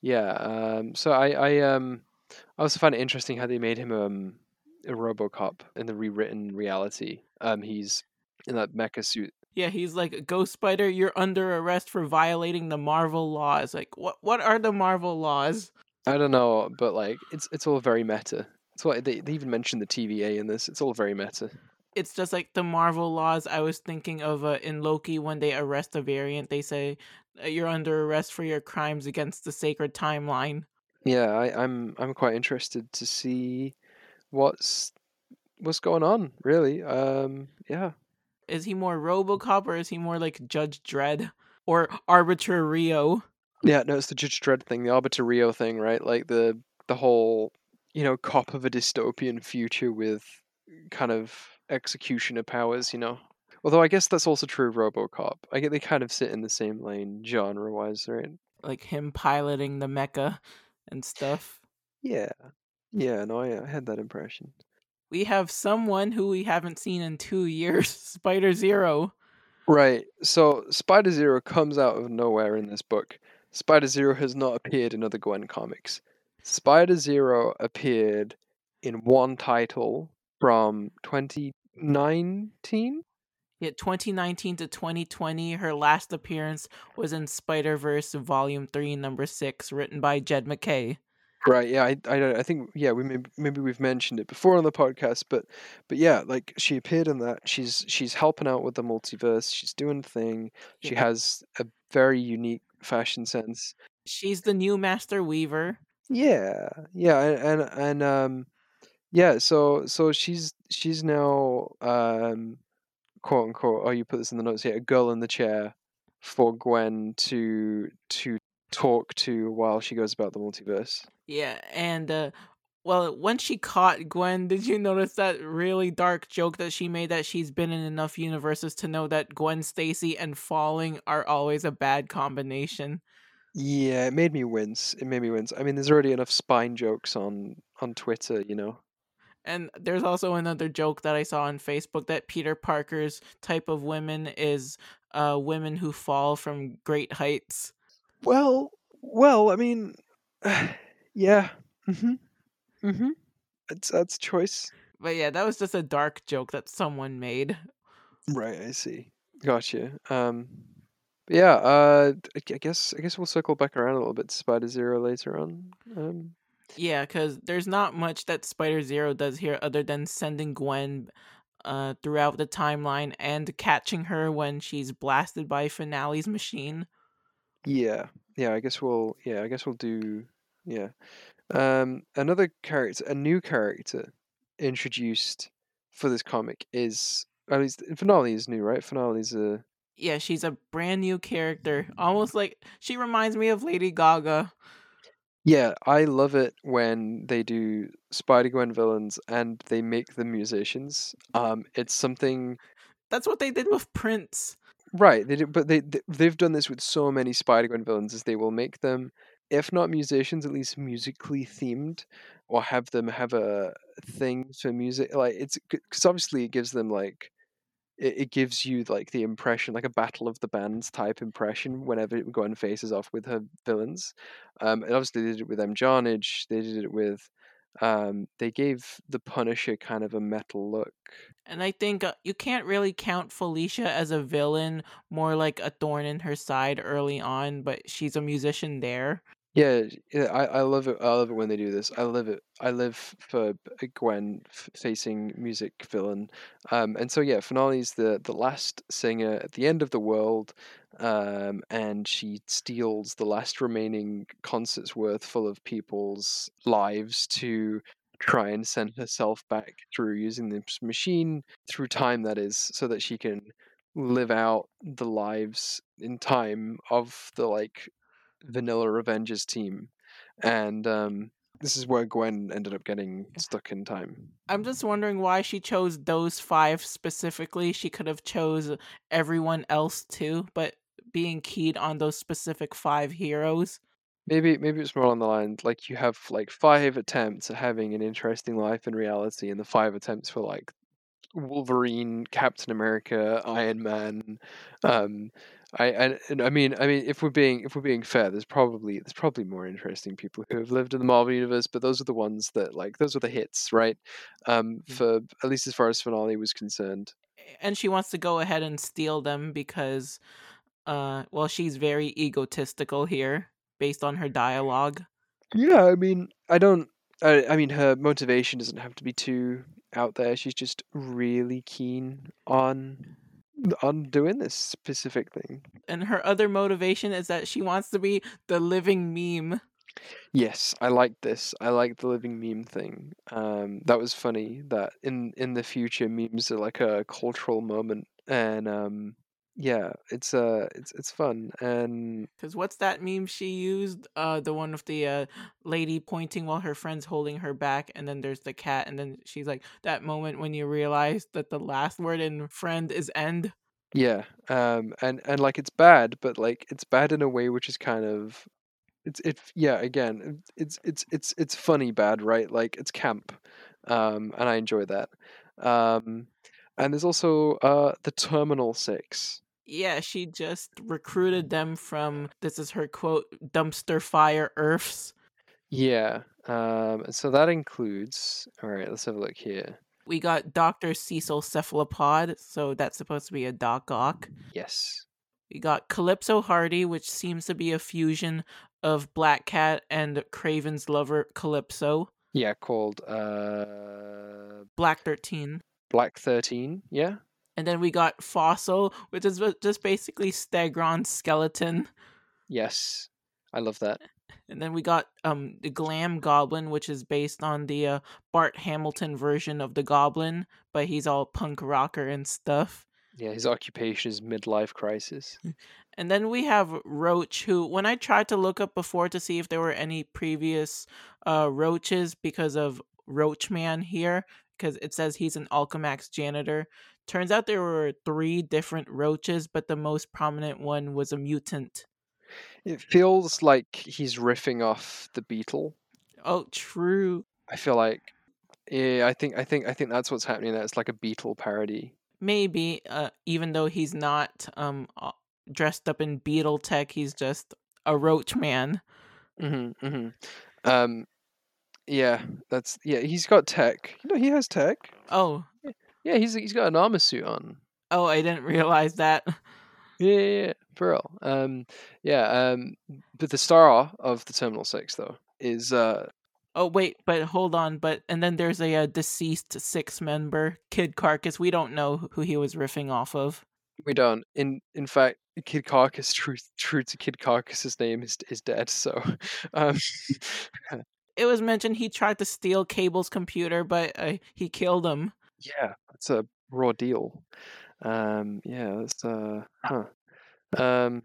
yeah. Um, so I I um I also find it interesting how they made him um a RoboCop in the rewritten reality. Um, he's in that mecha suit. Yeah, he's like Ghost Spider. You're under arrest for violating the Marvel laws. Like, what? What are the Marvel laws? I don't know, but like it's it's all very meta. It's why they they even mentioned the TVA in this. It's all very meta. It's just like the Marvel laws. I was thinking of uh, in Loki when they arrest a variant, they say you're under arrest for your crimes against the sacred timeline. Yeah, I, I'm I'm quite interested to see what's what's going on. Really, um, yeah. Is he more RoboCop or is he more like Judge Dredd or Arbiter Rio? Yeah, no, it's the Judge Dredd thing, the Arbiter Rio thing, right? Like the the whole you know cop of a dystopian future with kind of executioner powers, you know. Although I guess that's also true of RoboCop. I get they kind of sit in the same lane genre wise, right? Like him piloting the mecha and stuff. Yeah, yeah. No, I, I had that impression. We have someone who we haven't seen in two years, Spider Zero. Right. So Spider Zero comes out of nowhere in this book. Spider Zero has not appeared in other Gwen comics. Spider Zero appeared in one title from 2019. Yet 2019 to 2020, her last appearance was in Spider Verse Volume 3, Number 6, written by Jed MacKay. Right. Yeah. I, I. I think. Yeah. We maybe maybe we've mentioned it before on the podcast, but but yeah, like she appeared in that. She's she's helping out with the multiverse. She's doing the thing. She Yeah. has a very unique fashion sense. She's the new Master Weaver. Yeah. Yeah. And and, and um, yeah. So so she's she's now um, quote unquote. Oh, you put this in the notes here. A girl in the chair for Gwen to to talk to while she goes about the multiverse. Yeah, and uh well, when she caught Gwen, did you notice that really dark joke that she made that she's been in enough universes to know that Gwen Stacy and falling are always a bad combination? Yeah, it made me wince. It made me wince. I mean, there's already enough spine jokes on on Twitter, you know. And there's also another joke that I saw on Facebook that Peter Parker's type of women is uh women who fall from great heights. Well, well, I mean, yeah. Mhm. Mhm. That's that's choice. But yeah, that was just a dark joke that someone made. Right, I see. Gotcha. Um, yeah. Uh, I I guess I guess we'll circle back around a little bit to Spider Zero later on. Um, Yeah, because there's not much that Spider Zero does here other than sending Gwen uh, throughout the timeline and catching her when she's blasted by Finale's machine. yeah, yeah. I guess we'll yeah. I guess we'll do yeah. Um, another character, a new character introduced for this comic is at least finale is new, right? Finale is a Yeah, she's a brand new character. Almost like she reminds me of Lady Gaga. Yeah. I love it when they do Spider Gwen villains and they make them musicians. Um, it's something That's what they did with Prince. right. They did, but they they- they've done this with so many Spider Gwen villains. Is they will make them, if not musicians, at least musically themed, or have them have a thing for music. Like it's because obviously it gives them like it, it gives you like the impression like a battle of the bands type impression whenever Gwen faces off with her villains. Um, and obviously they did it with M. Jarnage. They did it with. Um, they gave the Punisher kind of a metal look. And I think uh, you can't really count Felicia as a villain, more like a thorn in her side early on, but she's a musician there. Yeah, yeah, I, I love it. I love it when they do this. I love it. I live for Gwen f- facing music villain. Um, and so yeah, finale's the the last singer at the end of the world, um, and she steals the last remaining concerts worth full of people's lives to try and send herself back through using this machine through time that is, so that she can live out the lives in time of the like vanilla Avengers team, and um, this is where Gwen ended up getting stuck in time. I'm just wondering why she chose those five specifically. She could have chose everyone else too, but being keyed on those specific five heroes. Maybe maybe it's more on the line like you have like five attempts at having an interesting life in reality, and the five attempts for like Wolverine, Captain America, Iron Man. Um, I, I and I mean I mean if we're being if we're being fair, there's probably there's probably more interesting people who have lived in the Marvel universe, but those are the ones that like those are the hits, right? Um, Mm. for at least as far as finale was concerned. And she wants to go ahead and steal them because uh well she's very egotistical here based on her dialogue. Yeah, I mean, I don't. I, I mean, her motivation doesn't have to be too out there. She's just really keen on on doing this specific thing. And her other motivation is that she wants to be the living meme. Yes, I like this. I like the living meme thing. Um, that was funny. That in in the future, memes are like a cultural moment, and um, yeah, it's uh, it's it's fun. And Cause what's that meme she used? Uh, the one with the uh lady pointing while her friend's holding her back, and then there's the cat, and then she's like, "That moment when you realize that the last word in friend is end." yeah, um, and and like it's bad, but like it's bad in a way which is kind of it's it yeah again it's it's it's it's funny bad right like it's camp um and i enjoy that um and there's also uh the terminal six Yeah, she just recruited them from this is her quote dumpster fire earths. yeah um so that includes all right let's have a look here We got Doctor Cecil Cephalopod, so that's supposed to be a Doc Ock. yes We got Calypso Hardy, which seems to be a fusion of Black Cat and Kraven's lover Calypso. yeah called uh Black 13. black 13 yeah And then we got Fossil, which is just basically Stegron's skeleton. yes i love that And then we got um the Glam Goblin, which is based on the uh, Bart Hamilton version of the Goblin, but he's all punk rocker and stuff. yeah his occupation is midlife crisis And then we have Roach, who, when I tried to look up before to see if there were any previous uh, Roaches because of Roach Man here, because it says he's an Alchemax janitor. Turns out there were three different Roaches, but the most prominent one was a mutant. it feels like he's riffing off the beetle Oh, true. I feel like yeah, I think I think I think that's what's happening there. It's like a Beetle parody. Maybe, uh, even though he's not um dressed up in beetle tech, he's just a Roach Man. hmm hmm Um, yeah, that's yeah. He's got tech. You know, he has tech. Oh, Yeah, he's he's got an armor suit on. oh, I didn't realize that. Yeah, yeah, yeah, for real. Um, yeah. Um, but the star of the Terminal Six though is uh Oh wait, but hold on, but and then there's a, uh deceased six member, Kid Carcass. We don't know who he was riffing off of. we don't. In in fact, Kid Carcass, true true to Kid Carcass's name is is dead. So, um, It was mentioned he tried to steal Cable's computer, but uh, he killed him. yeah, that's a raw deal. Um, yeah, that's uh, huh. Um,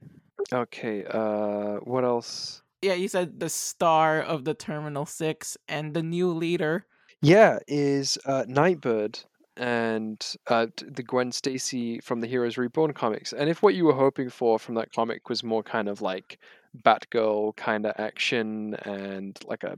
okay. Uh, what else? Yeah, you said the star of the Terminal Six and the new leader. Yeah, is uh, Nightbird and uh, the Gwen Stacy from the Heroes Reborn comics. And if what you were hoping for from that comic was more kind of like Batgirl kind of action and like a,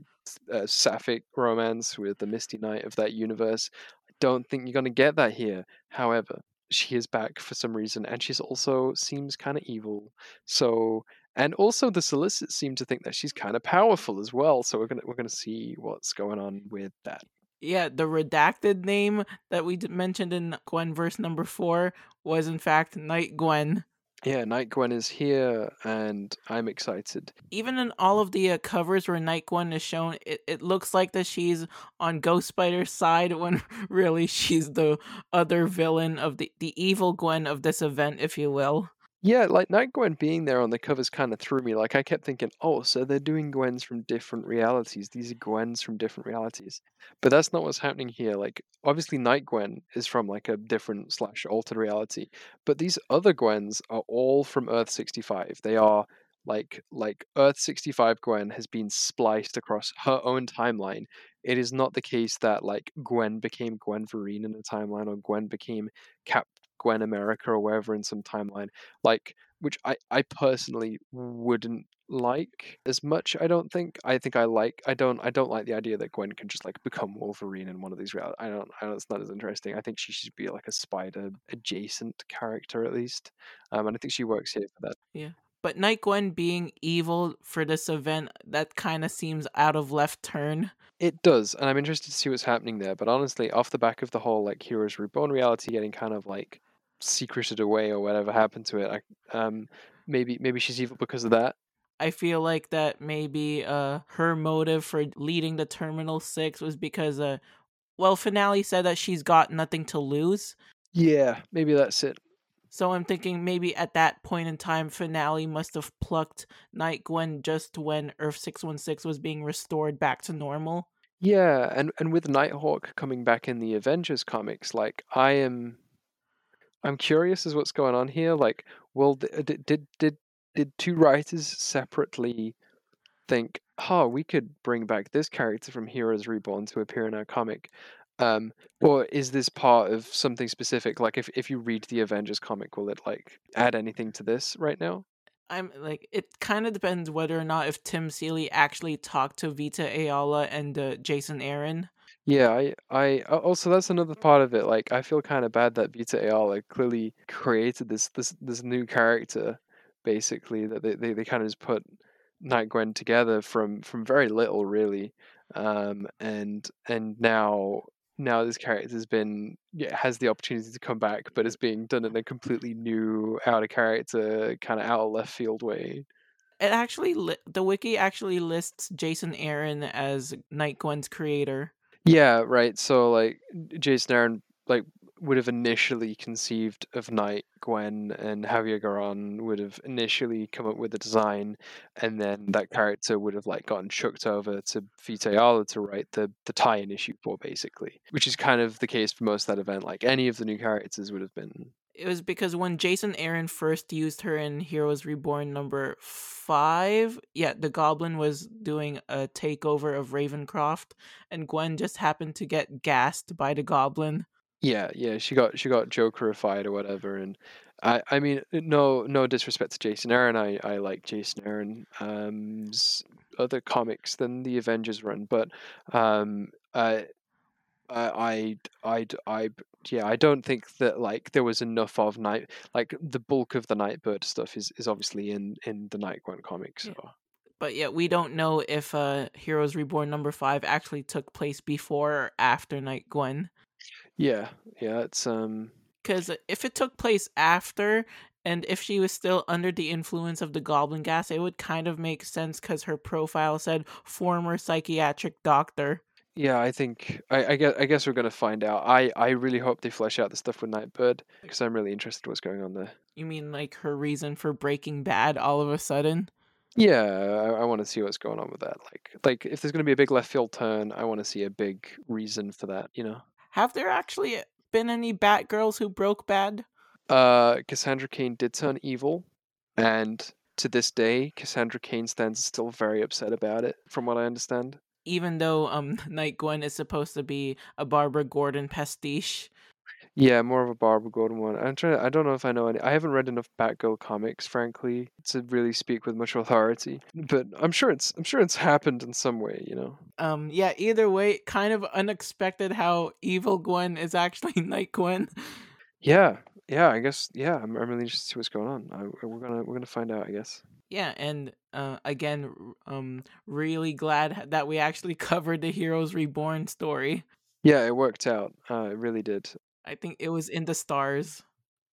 a uh, sapphic romance with the Misty Knight of that universe, I don't think you're going to get that here. However, she is back for some reason, and she's also seems kind of evil. So, and also the solicits seem to think that she's kind of powerful as well. So we're gonna we're gonna see what's going on with that. Yeah, the redacted name that we mentioned in Gwenverse number four was in fact Night Gwen. Yeah, Night Gwen is here, and I'm excited. Even in all of the uh, covers where Night Gwen is shown, it, it looks like that she's on Ghost Spider's side when really she's the other villain of the the evil Gwen of this event, if you will. Yeah, like Night Gwen being there on the covers kind of threw me. Like I kept thinking, oh, so they're doing Gwens from different realities. These are Gwens from different realities, but that's not what's happening here. Like obviously, Night Gwen is from like a different slash altered reality, but these other Gwens are all from Earth sixty five. They are like like Earth sixty five Gwen has been spliced across her own timeline. It is not the case that like Gwen became Gwenverine in a timeline or Gwen became Cap Gwen America or wherever in some timeline, like which I I personally wouldn't like as much. I don't think. I think I like. I don't. I don't like the idea that Gwen can just like become Wolverine in one of these realities. I don't. I don't. It's not as interesting. I think she should be like a spider adjacent character at least, um, and I think she works here for that. Yeah. But Night Gwen being evil for this event, that kind of seems out of left turn. It does, and I'm interested to see what's happening there. But honestly, off the back of the whole like Heroes Reborn reality getting kind of like secreted away or whatever happened to it. I, um, maybe maybe she's evil because of that. I feel like that maybe uh her motive for leading the Terminal Six was because uh, well, finale said that she's got nothing to lose. Yeah, maybe that's it. So I'm thinking maybe at that point in time, finale must have plucked Night Gwen just when Earth six one six was being restored back to normal. Yeah, and and with Nighthawk coming back in the Avengers comics, like I am I'm curious as what's going on here. Like, well, did did did did two writers separately think, "Oh, we could bring back this character from Heroes Reborn to appear in our comic," um, or is this part of something specific? Like, if if you read the Avengers comic, will it like add anything to this right now? I'm like, it kind of depends whether or not if Tim Seeley actually talked to Vita Ayala and uh, Jason Aaron. Yeah, I, I also that's another part of it. Like, I feel kind of bad that Vita Ayala clearly created this this this new character, basically that they, they, they kind of just put Night Gwen together from from very little, really, um, and and now now this character has been yeah, has the opportunity to come back, but is being done in a completely new, out of character, kind of out of left field way. It actually li- the wiki actually lists Jason Aaron as Night Gwen's creator. Yeah, right. So like Jason Aaron like would have initially conceived of Night Gwen and Javier Garron would have initially come up with the design and then that character would have like gotten chucked over to Vita Ayala to write the the tie-in issue for basically. Which is kind of the case for most of that event. Like any of the new characters would have been it was because when Jason Aaron first used her in Heroes Reborn number five, yeah, the Goblin was doing a takeover of Ravencroft, and Gwen just happened to get gassed by the Goblin. Yeah, yeah, she got she got Jokerified or whatever, and I I mean no no disrespect to Jason Aaron, I I like Jason Aaron's other comics than the Avengers run, but um I I I I yeah, I don't think that like there was enough of night like the bulk of the Nightbird stuff is is obviously in in the Night Gwen comics. So. Yeah. But yet we don't know if uh Heroes Reborn number 5 actually took place before or after Night Gwen. Yeah. Yeah, it's um cuz if it took place after and if she was still under the influence of the goblin gas, it would kind of make sense cuz her profile said former psychiatric doctor. Yeah, I think I, I guess I guess we're gonna find out. I I really hope they flesh out the stuff with Nightbird because I'm really interested in what's going on there. You mean like her reason for breaking bad all of a sudden? Yeah, I, I want to see what's going on with that. Like like if there's gonna be a big left field turn, I want to see a big reason for that. You know. Have there actually been any Batgirls who broke bad? Uh, Cassandra Cain did turn evil, and to this day, Cassandra Cain stands still very upset about it, from what I understand even though um Night Gwen is supposed to be a Barbara Gordon pastiche. Yeah, more of a Barbara Gordon one. I'm trying. To, I don't know if I know any. I haven't read enough Batgirl comics, frankly, to really speak with much authority. But I'm sure it's. I'm sure it's happened in some way. You know. Um. Yeah. Either way, kind of unexpected how evil Gwen is actually Night Gwen. Yeah. Yeah. I guess. Yeah. I'm, I'm really interested to see what's going on. I, we're gonna. We're gonna find out. I guess yeah and uh, again um really glad that we actually covered the heroes reborn story yeah it worked out uh, it really did i think it was in the stars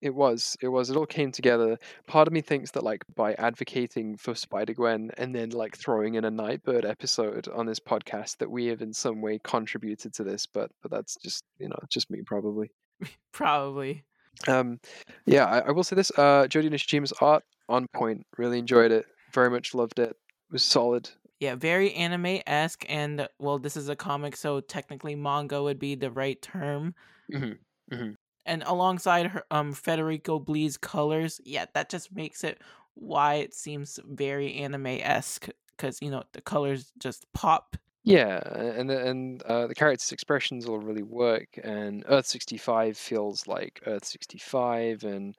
It was. It was. It all came together. Part of me thinks that like by advocating for Spider Gwen and then like throwing in a Nightbird episode on this podcast that we have in some way contributed to this, but but that's just you know just me probably. Probably. Um, yeah, I, I will say this. Uh, Jodi Nishijima's art on point. Really enjoyed it. Very much loved it. It was solid. Yeah, very anime esque, and well, this is a comic, so technically manga would be the right term. Mm-hmm. Mm-hmm. And alongside her, um, Federico Blee's colors, yeah, that just makes it why it seems very anime esque because you know the colors just pop. Yeah, and and uh, the characters' expressions all really work, and Earth sixty five feels like Earth sixty five, and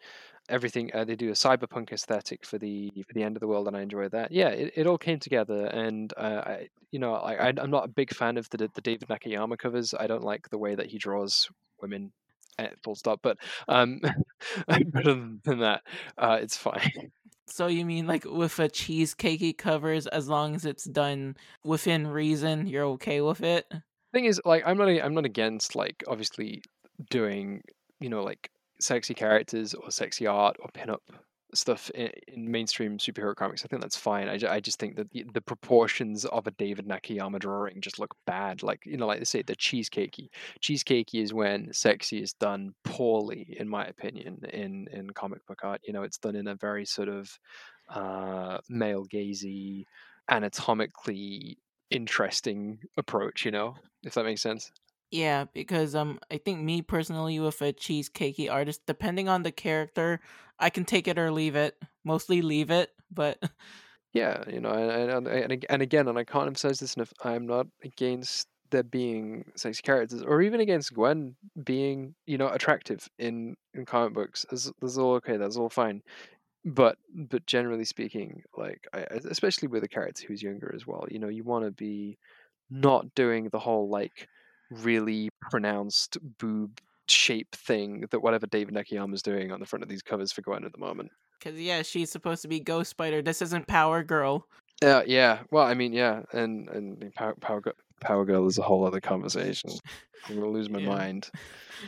everything. Uh, they do a cyberpunk aesthetic for the for the end of the world, and I enjoy that. Yeah, it, it all came together, and uh, I, you know, I, I'm not a big fan of the the David Nakayama covers. I don't like the way that he draws women. eh, Full stop. But um, than that, uh, it's fine. So you mean like with a cheesecakey covers, as long as it's done within reason, you're okay with it? thing is like i'm not i'm not against like obviously doing you know like sexy characters or sexy art or pin-up stuff in, in mainstream superhero comics i think that's fine. I, I just think that the, the proportions of a david nakayama drawing just look bad. Like you know like they say the cheesecakey. Cheesecakey is when sexy is done poorly in my opinion in in comic book art. You know it's done in a very sort of uh male gazy anatomically interesting approach, you know, if that makes sense. Yeah, because um, I think me personally with a cheesecakey artist, depending on the character, I can take it or leave it. Mostly leave it, but Yeah, you know, and and, and, again, and I can't emphasize this enough. I'm not against there being sexy characters, or even against Gwen being, you know, attractive in in comic books. That's, that's all okay. That's all fine. But but generally speaking, like I, especially with a character who's younger as well, you know, you want to be not doing the whole like really pronounced boob shape thing that whatever David Nakayama's doing on the front of these covers for Gwen at the moment. because yeah, she's supposed to be Ghost Spider. This isn't Power Girl. Yeah, yeah. Well, I mean, yeah, and and Power Power, Girl, Power Girl is a whole other conversation. I'm gonna lose my Yeah. mind.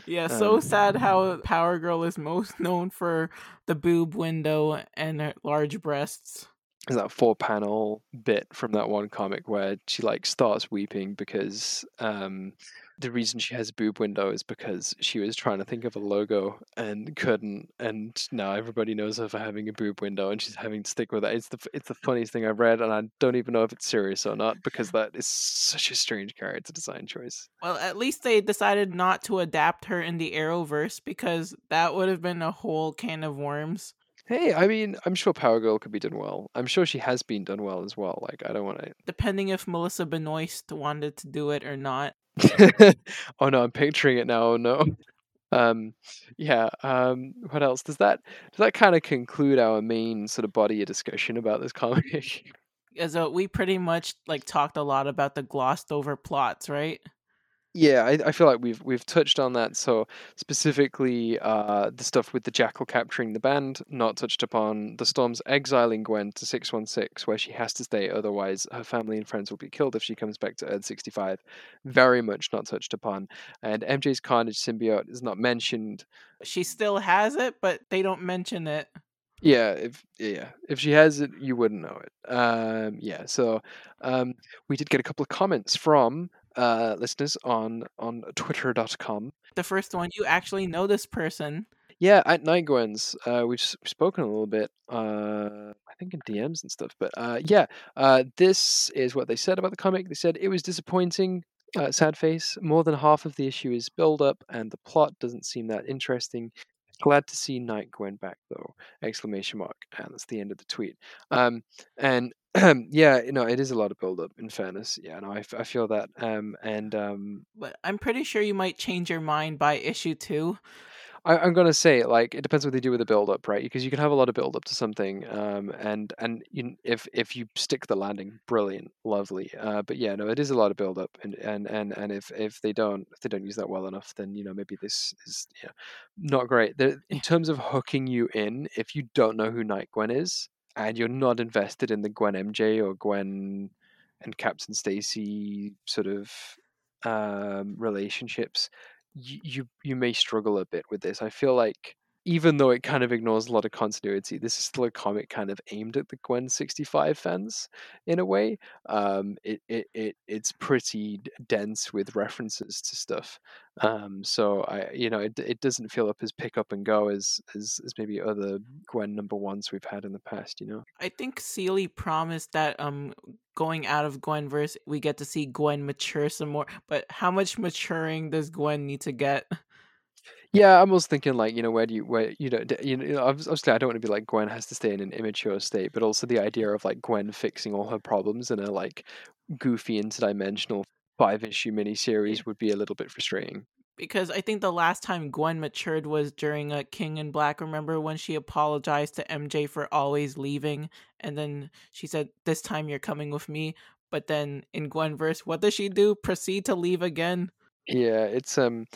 Yeah, so Um, sad how Power Girl is most known for the boob window and her large breasts. Is that four panel bit from that one comic where she like starts weeping because um the reason she has a boob window is because she was trying to think of a logo and couldn't and now everybody knows her for having a boob window and she's having to stick with it. It's the it's the funniest thing I've read and I don't even know if it's serious or not because that is such a strange character design choice. Well, at least they decided not to adapt her in the Arrowverse because that would have been a whole can of worms. Hey, I mean, I'm sure Power Girl could be done well. I'm sure she has been done well as well. Like, I don't want to. Depending if Melissa Benoist wanted to do it or not. Oh no, I'm picturing it now. Oh no. Um, yeah. Um, what else does that does that kind of conclude our main sort of body of discussion about this comic? Uh, we pretty much like talked a lot about the glossed over plots, right? Yeah, I, I feel like we've we've touched on that. So specifically, uh, the stuff with the Jackal capturing the band, not touched upon. The Storm's exiling Gwen to six one six, where she has to stay, otherwise her family and friends will be killed if she comes back to Earth sixty five. Very much not touched upon. And MJ's Carnage symbiote is not mentioned. She still has it, but they don't mention it. Yeah, if yeah, if she has it, you wouldn't know it. Um, yeah, so um, we did get a couple of comments from uh, listeners on on Twitter.com. The first one, you actually know this person. Yeah, at Night Gwens, uh, we've spoken a little bit, uh, I think in DMs and stuff. But uh, yeah, uh, this is what they said about the comic. They said it was disappointing. Uh, sad face. More than half of the issue is build up, and the plot doesn't seem that interesting. Glad to see Night Gwen back though! Exclamation mark. And that's the end of the tweet. Um, and yeah, you know, it is a lot of build up. In fairness, yeah, no, I, f- I feel that. Um, and um, But I'm pretty sure you might change your mind by issue two. I, I'm gonna say like it depends what they do with the build up, right? Because you can have a lot of build up to something, um, and and you, if if you stick the landing, brilliant, lovely. Uh, but yeah, no, it is a lot of build up, and and and and if if they don't if they don't use that well enough, then you know maybe this is yeah not great. The, in terms of hooking you in, if you don't know who Night Gwen is and you're not invested in the Gwen MJ or Gwen and Captain Stacy sort of um, relationships, you, you you may struggle a bit with this. I feel like even though it kind of ignores a lot of continuity, this is still a comic kind of aimed at the Gwen 65 fans in a way. Um, it, it, it it's pretty dense with references to stuff. Um, so I, you know, it, it doesn't feel up as pick up and go as, as as maybe other Gwen number ones we've had in the past. You know, I think Seeley promised that um going out of Gwenverse, we get to see Gwen mature some more. But how much maturing does Gwen need to get? Yeah, I'm also thinking like you know where do you where you know you know obviously I don't want to be like Gwen has to stay in an immature state, but also the idea of like Gwen fixing all her problems in a like goofy interdimensional five issue miniseries would be a little bit frustrating. Because I think the last time Gwen matured was during a uh, King in Black. Remember when she apologized to MJ for always leaving, and then she said, "This time you're coming with me." But then in Gwenverse, what does she do? Proceed to leave again. Yeah, it's um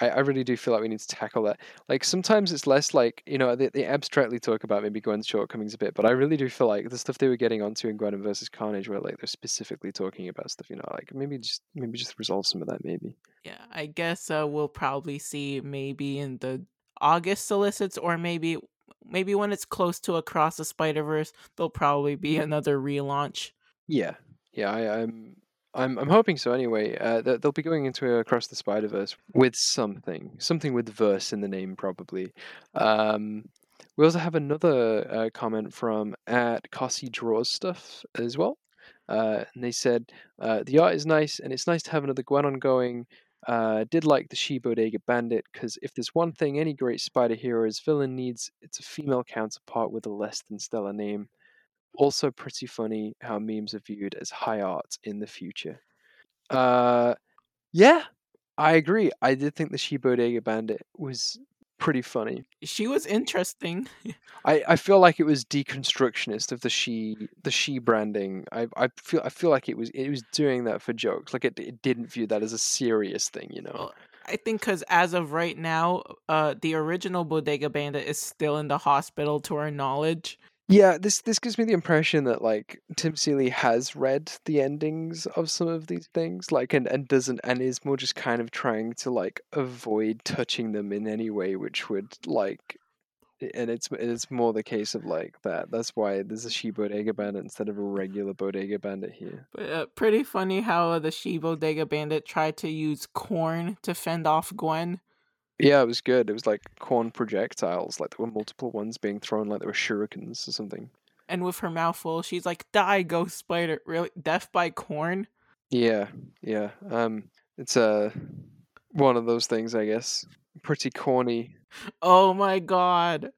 I, I really do feel like we need to tackle that. Like sometimes it's less like you know they, they abstractly talk about maybe Gwen's shortcomings a bit, but I really do feel like the stuff they were getting onto in Gwenom versus Carnage, where like they're specifically talking about stuff, you know, like maybe just maybe just resolve some of that, maybe. Yeah, I guess uh, we'll probably see maybe in the August solicits, or maybe maybe when it's close to Across the Spider Verse, there'll probably be another relaunch. Yeah, yeah, I, I'm I'm I'm hoping so. Anyway, uh, they'll be going into across the Spider Verse with something, something with verse in the name, probably. Um, we also have another uh, comment from at Cossie Draws Stuff as well, uh, and they said uh, the art is nice, and it's nice to have another Gwen ongoing. Uh, did like the She Bodega Bandit because if there's one thing any great spider hero's villain needs, it's a female counterpart with a less than stellar name. Also, pretty funny how memes are viewed as high art in the future. Uh, yeah, I agree. I did think the She Bodega Bandit was pretty funny. She was interesting. I, I feel like it was deconstructionist of the she the she branding. I I feel I feel like it was it was doing that for jokes. Like it it didn't view that as a serious thing, you know. Well, I think because as of right now, uh, the original Bodega Bandit is still in the hospital, to our knowledge. Yeah, this this gives me the impression that like Tim Seeley has read the endings of some of these things, like and, and doesn't and is more just kind of trying to like avoid touching them in any way which would like and it's it's more the case of like that. That's why there's a she bodega bandit instead of a regular bodega bandit here. But uh, pretty funny how the she bodega bandit tried to use corn to fend off Gwen. Yeah, it was good. It was like corn projectiles, like there were multiple ones being thrown, like there were shurikens or something. And with her mouth full, she's like, "Die, ghost spider!" Really, death by corn. Yeah, yeah. Um, it's a uh, one of those things, I guess. Pretty corny. Oh my god.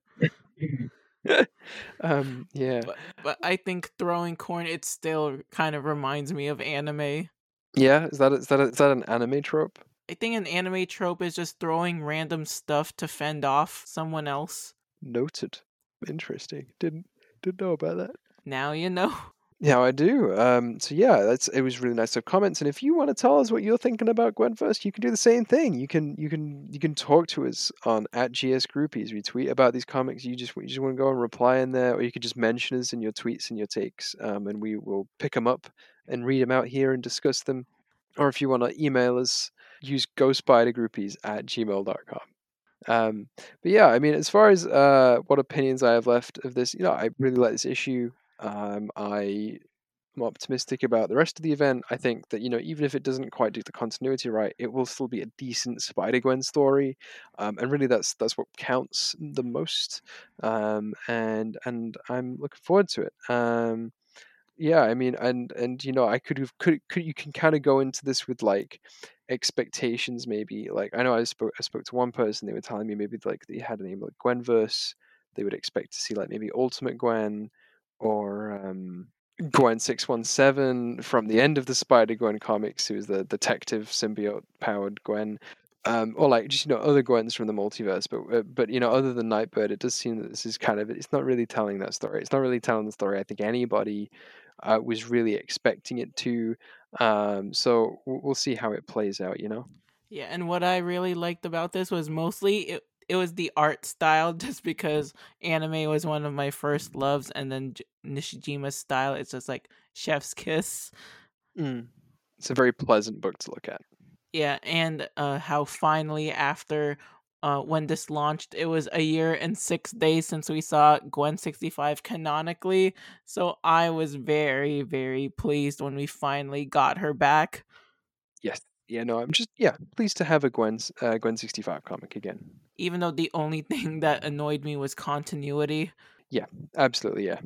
um, yeah. But, but I think throwing corn, it still kind of reminds me of anime. Yeah, is that is that is that an anime trope? I think an anime trope is just throwing random stuff to fend off someone else. Noted. Interesting. Didn't didn't know about that. Now you know. Yeah, I do. Um, so yeah, that's it was really nice to have comments. And if you want to tell us what you're thinking about Gwenverse, you can do the same thing. You can you can you can talk to us on at GS Groupies. We tweet about these comics. You just you just want to go and reply in there, or you could just mention us in your tweets and your takes, um, and we will pick them up and read them out here and discuss them. Or if you want to email us, use ghostspidergroupies at gmail.com. Um, but yeah, I mean, as far as uh, what opinions I have left of this, you know, I really like this issue. Um, I am optimistic about the rest of the event. I think that you know, even if it doesn't quite do the continuity right, it will still be a decent Spider Gwen story, um, and really, that's that's what counts the most. Um, and and I'm looking forward to it. Yeah, I mean, and and you know, I could have could could you can kind of go into this with like expectations maybe like i know i spoke i spoke to one person they were telling me maybe like they had a name like gwenverse they would expect to see like maybe ultimate gwen or um gwen 617 from the end of the spider gwen comics who's the detective symbiote powered gwen um, or like just you know other Gwens from the multiverse, but uh, but you know other than Nightbird, it does seem that this is kind of it's not really telling that story. It's not really telling the story I think anybody uh, was really expecting it to. Um, so we'll see how it plays out, you know. Yeah, and what I really liked about this was mostly it. It was the art style, just because anime was one of my first loves, and then Nishijima's style. It's just like chef's kiss. Mm. It's a very pleasant book to look at. Yeah, and uh, how finally after uh, when this launched. It was a year and six days since we saw Gwen 65 canonically. So I was very, very pleased when we finally got her back. Yes. Yeah, no, I'm just yeah pleased to have a Gwen's uh, Gwen 65 comic again. Even though the only thing that annoyed me was continuity. Yeah, absolutely, yeah.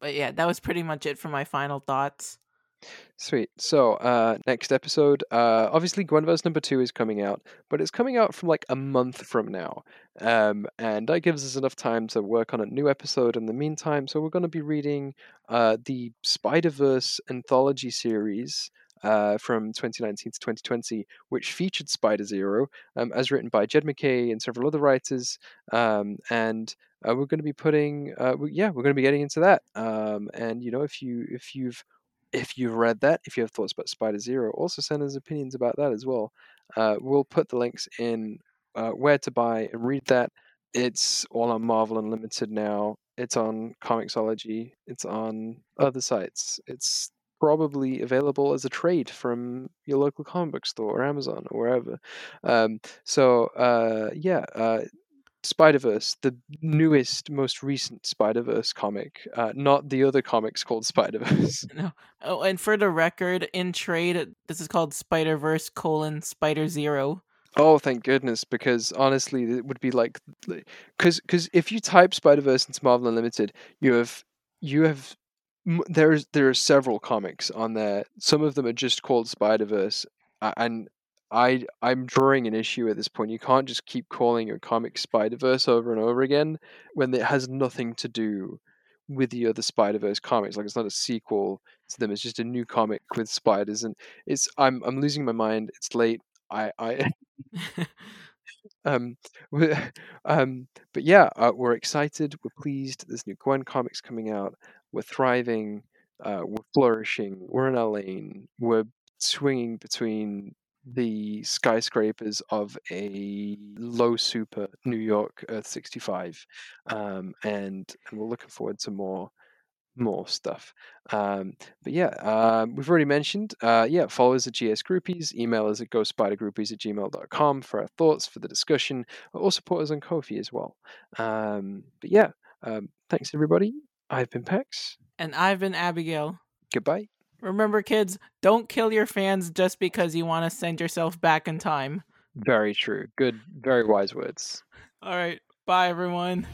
But yeah, that was pretty much it for my final thoughts. Sweet. So, uh, next episode, uh, obviously Gwenverse number two is coming out, but it's coming out from like a month from now. Um, and that gives us enough time to work on a new episode in the meantime. So, we're going to be reading uh, the Spider Verse anthology series. Uh, from 2019 to 2020, which featured Spider Zero, um, as written by Jed MacKay and several other writers. Um, and uh, we're going to be putting, uh, we, yeah, we're going to be getting into that. Um, and you know, if you if you've if you've read that, if you have thoughts about Spider Zero, also send us opinions about that as well. Uh, we'll put the links in uh, where to buy and read that. It's all on Marvel Unlimited now. It's on Comixology. It's on other sites. It's probably available as a trade from your local comic book store or Amazon or wherever. Um, so uh, yeah, uh, Spider Verse, the newest, most recent Spider Verse comic, uh, not the other comics called Spider Verse. No. Oh, and for the record, in trade, this is called Spider Verse colon Spider Zero. oh, thank goodness! Because honestly, it would be like, because because if you type Spider Verse into Marvel Unlimited, you have you have there's there are several comics on there. Some of them are just called Spider Verse, and I I'm drawing an issue at this point. You can't just keep calling your comic Spider Verse over and over again when it has nothing to do with the other Spider Verse comics. Like it's not a sequel to them. It's just a new comic with spiders, and it's I'm I'm losing my mind. It's late. I I um um but yeah, uh, we're excited. We're pleased. There's new Gwen comics coming out. We're thriving. Uh, we're flourishing. We're in our lane. We're swinging between the skyscrapers of a low super New York Earth 65 um, and and we're looking forward to more more stuff. Um, but yeah um, we've already mentioned uh, yeah follow us at gs groupies email us at ghostspidergroupies at gmail.com for our thoughts for the discussion or support us on Ko-fi as well. Um, but yeah um, thanks everybody. I've been pex and I've been Abigail. goodbye Remember, kids, don't kill your fans just because you want to send yourself back in time. very true good very wise words All right. Bye, everyone.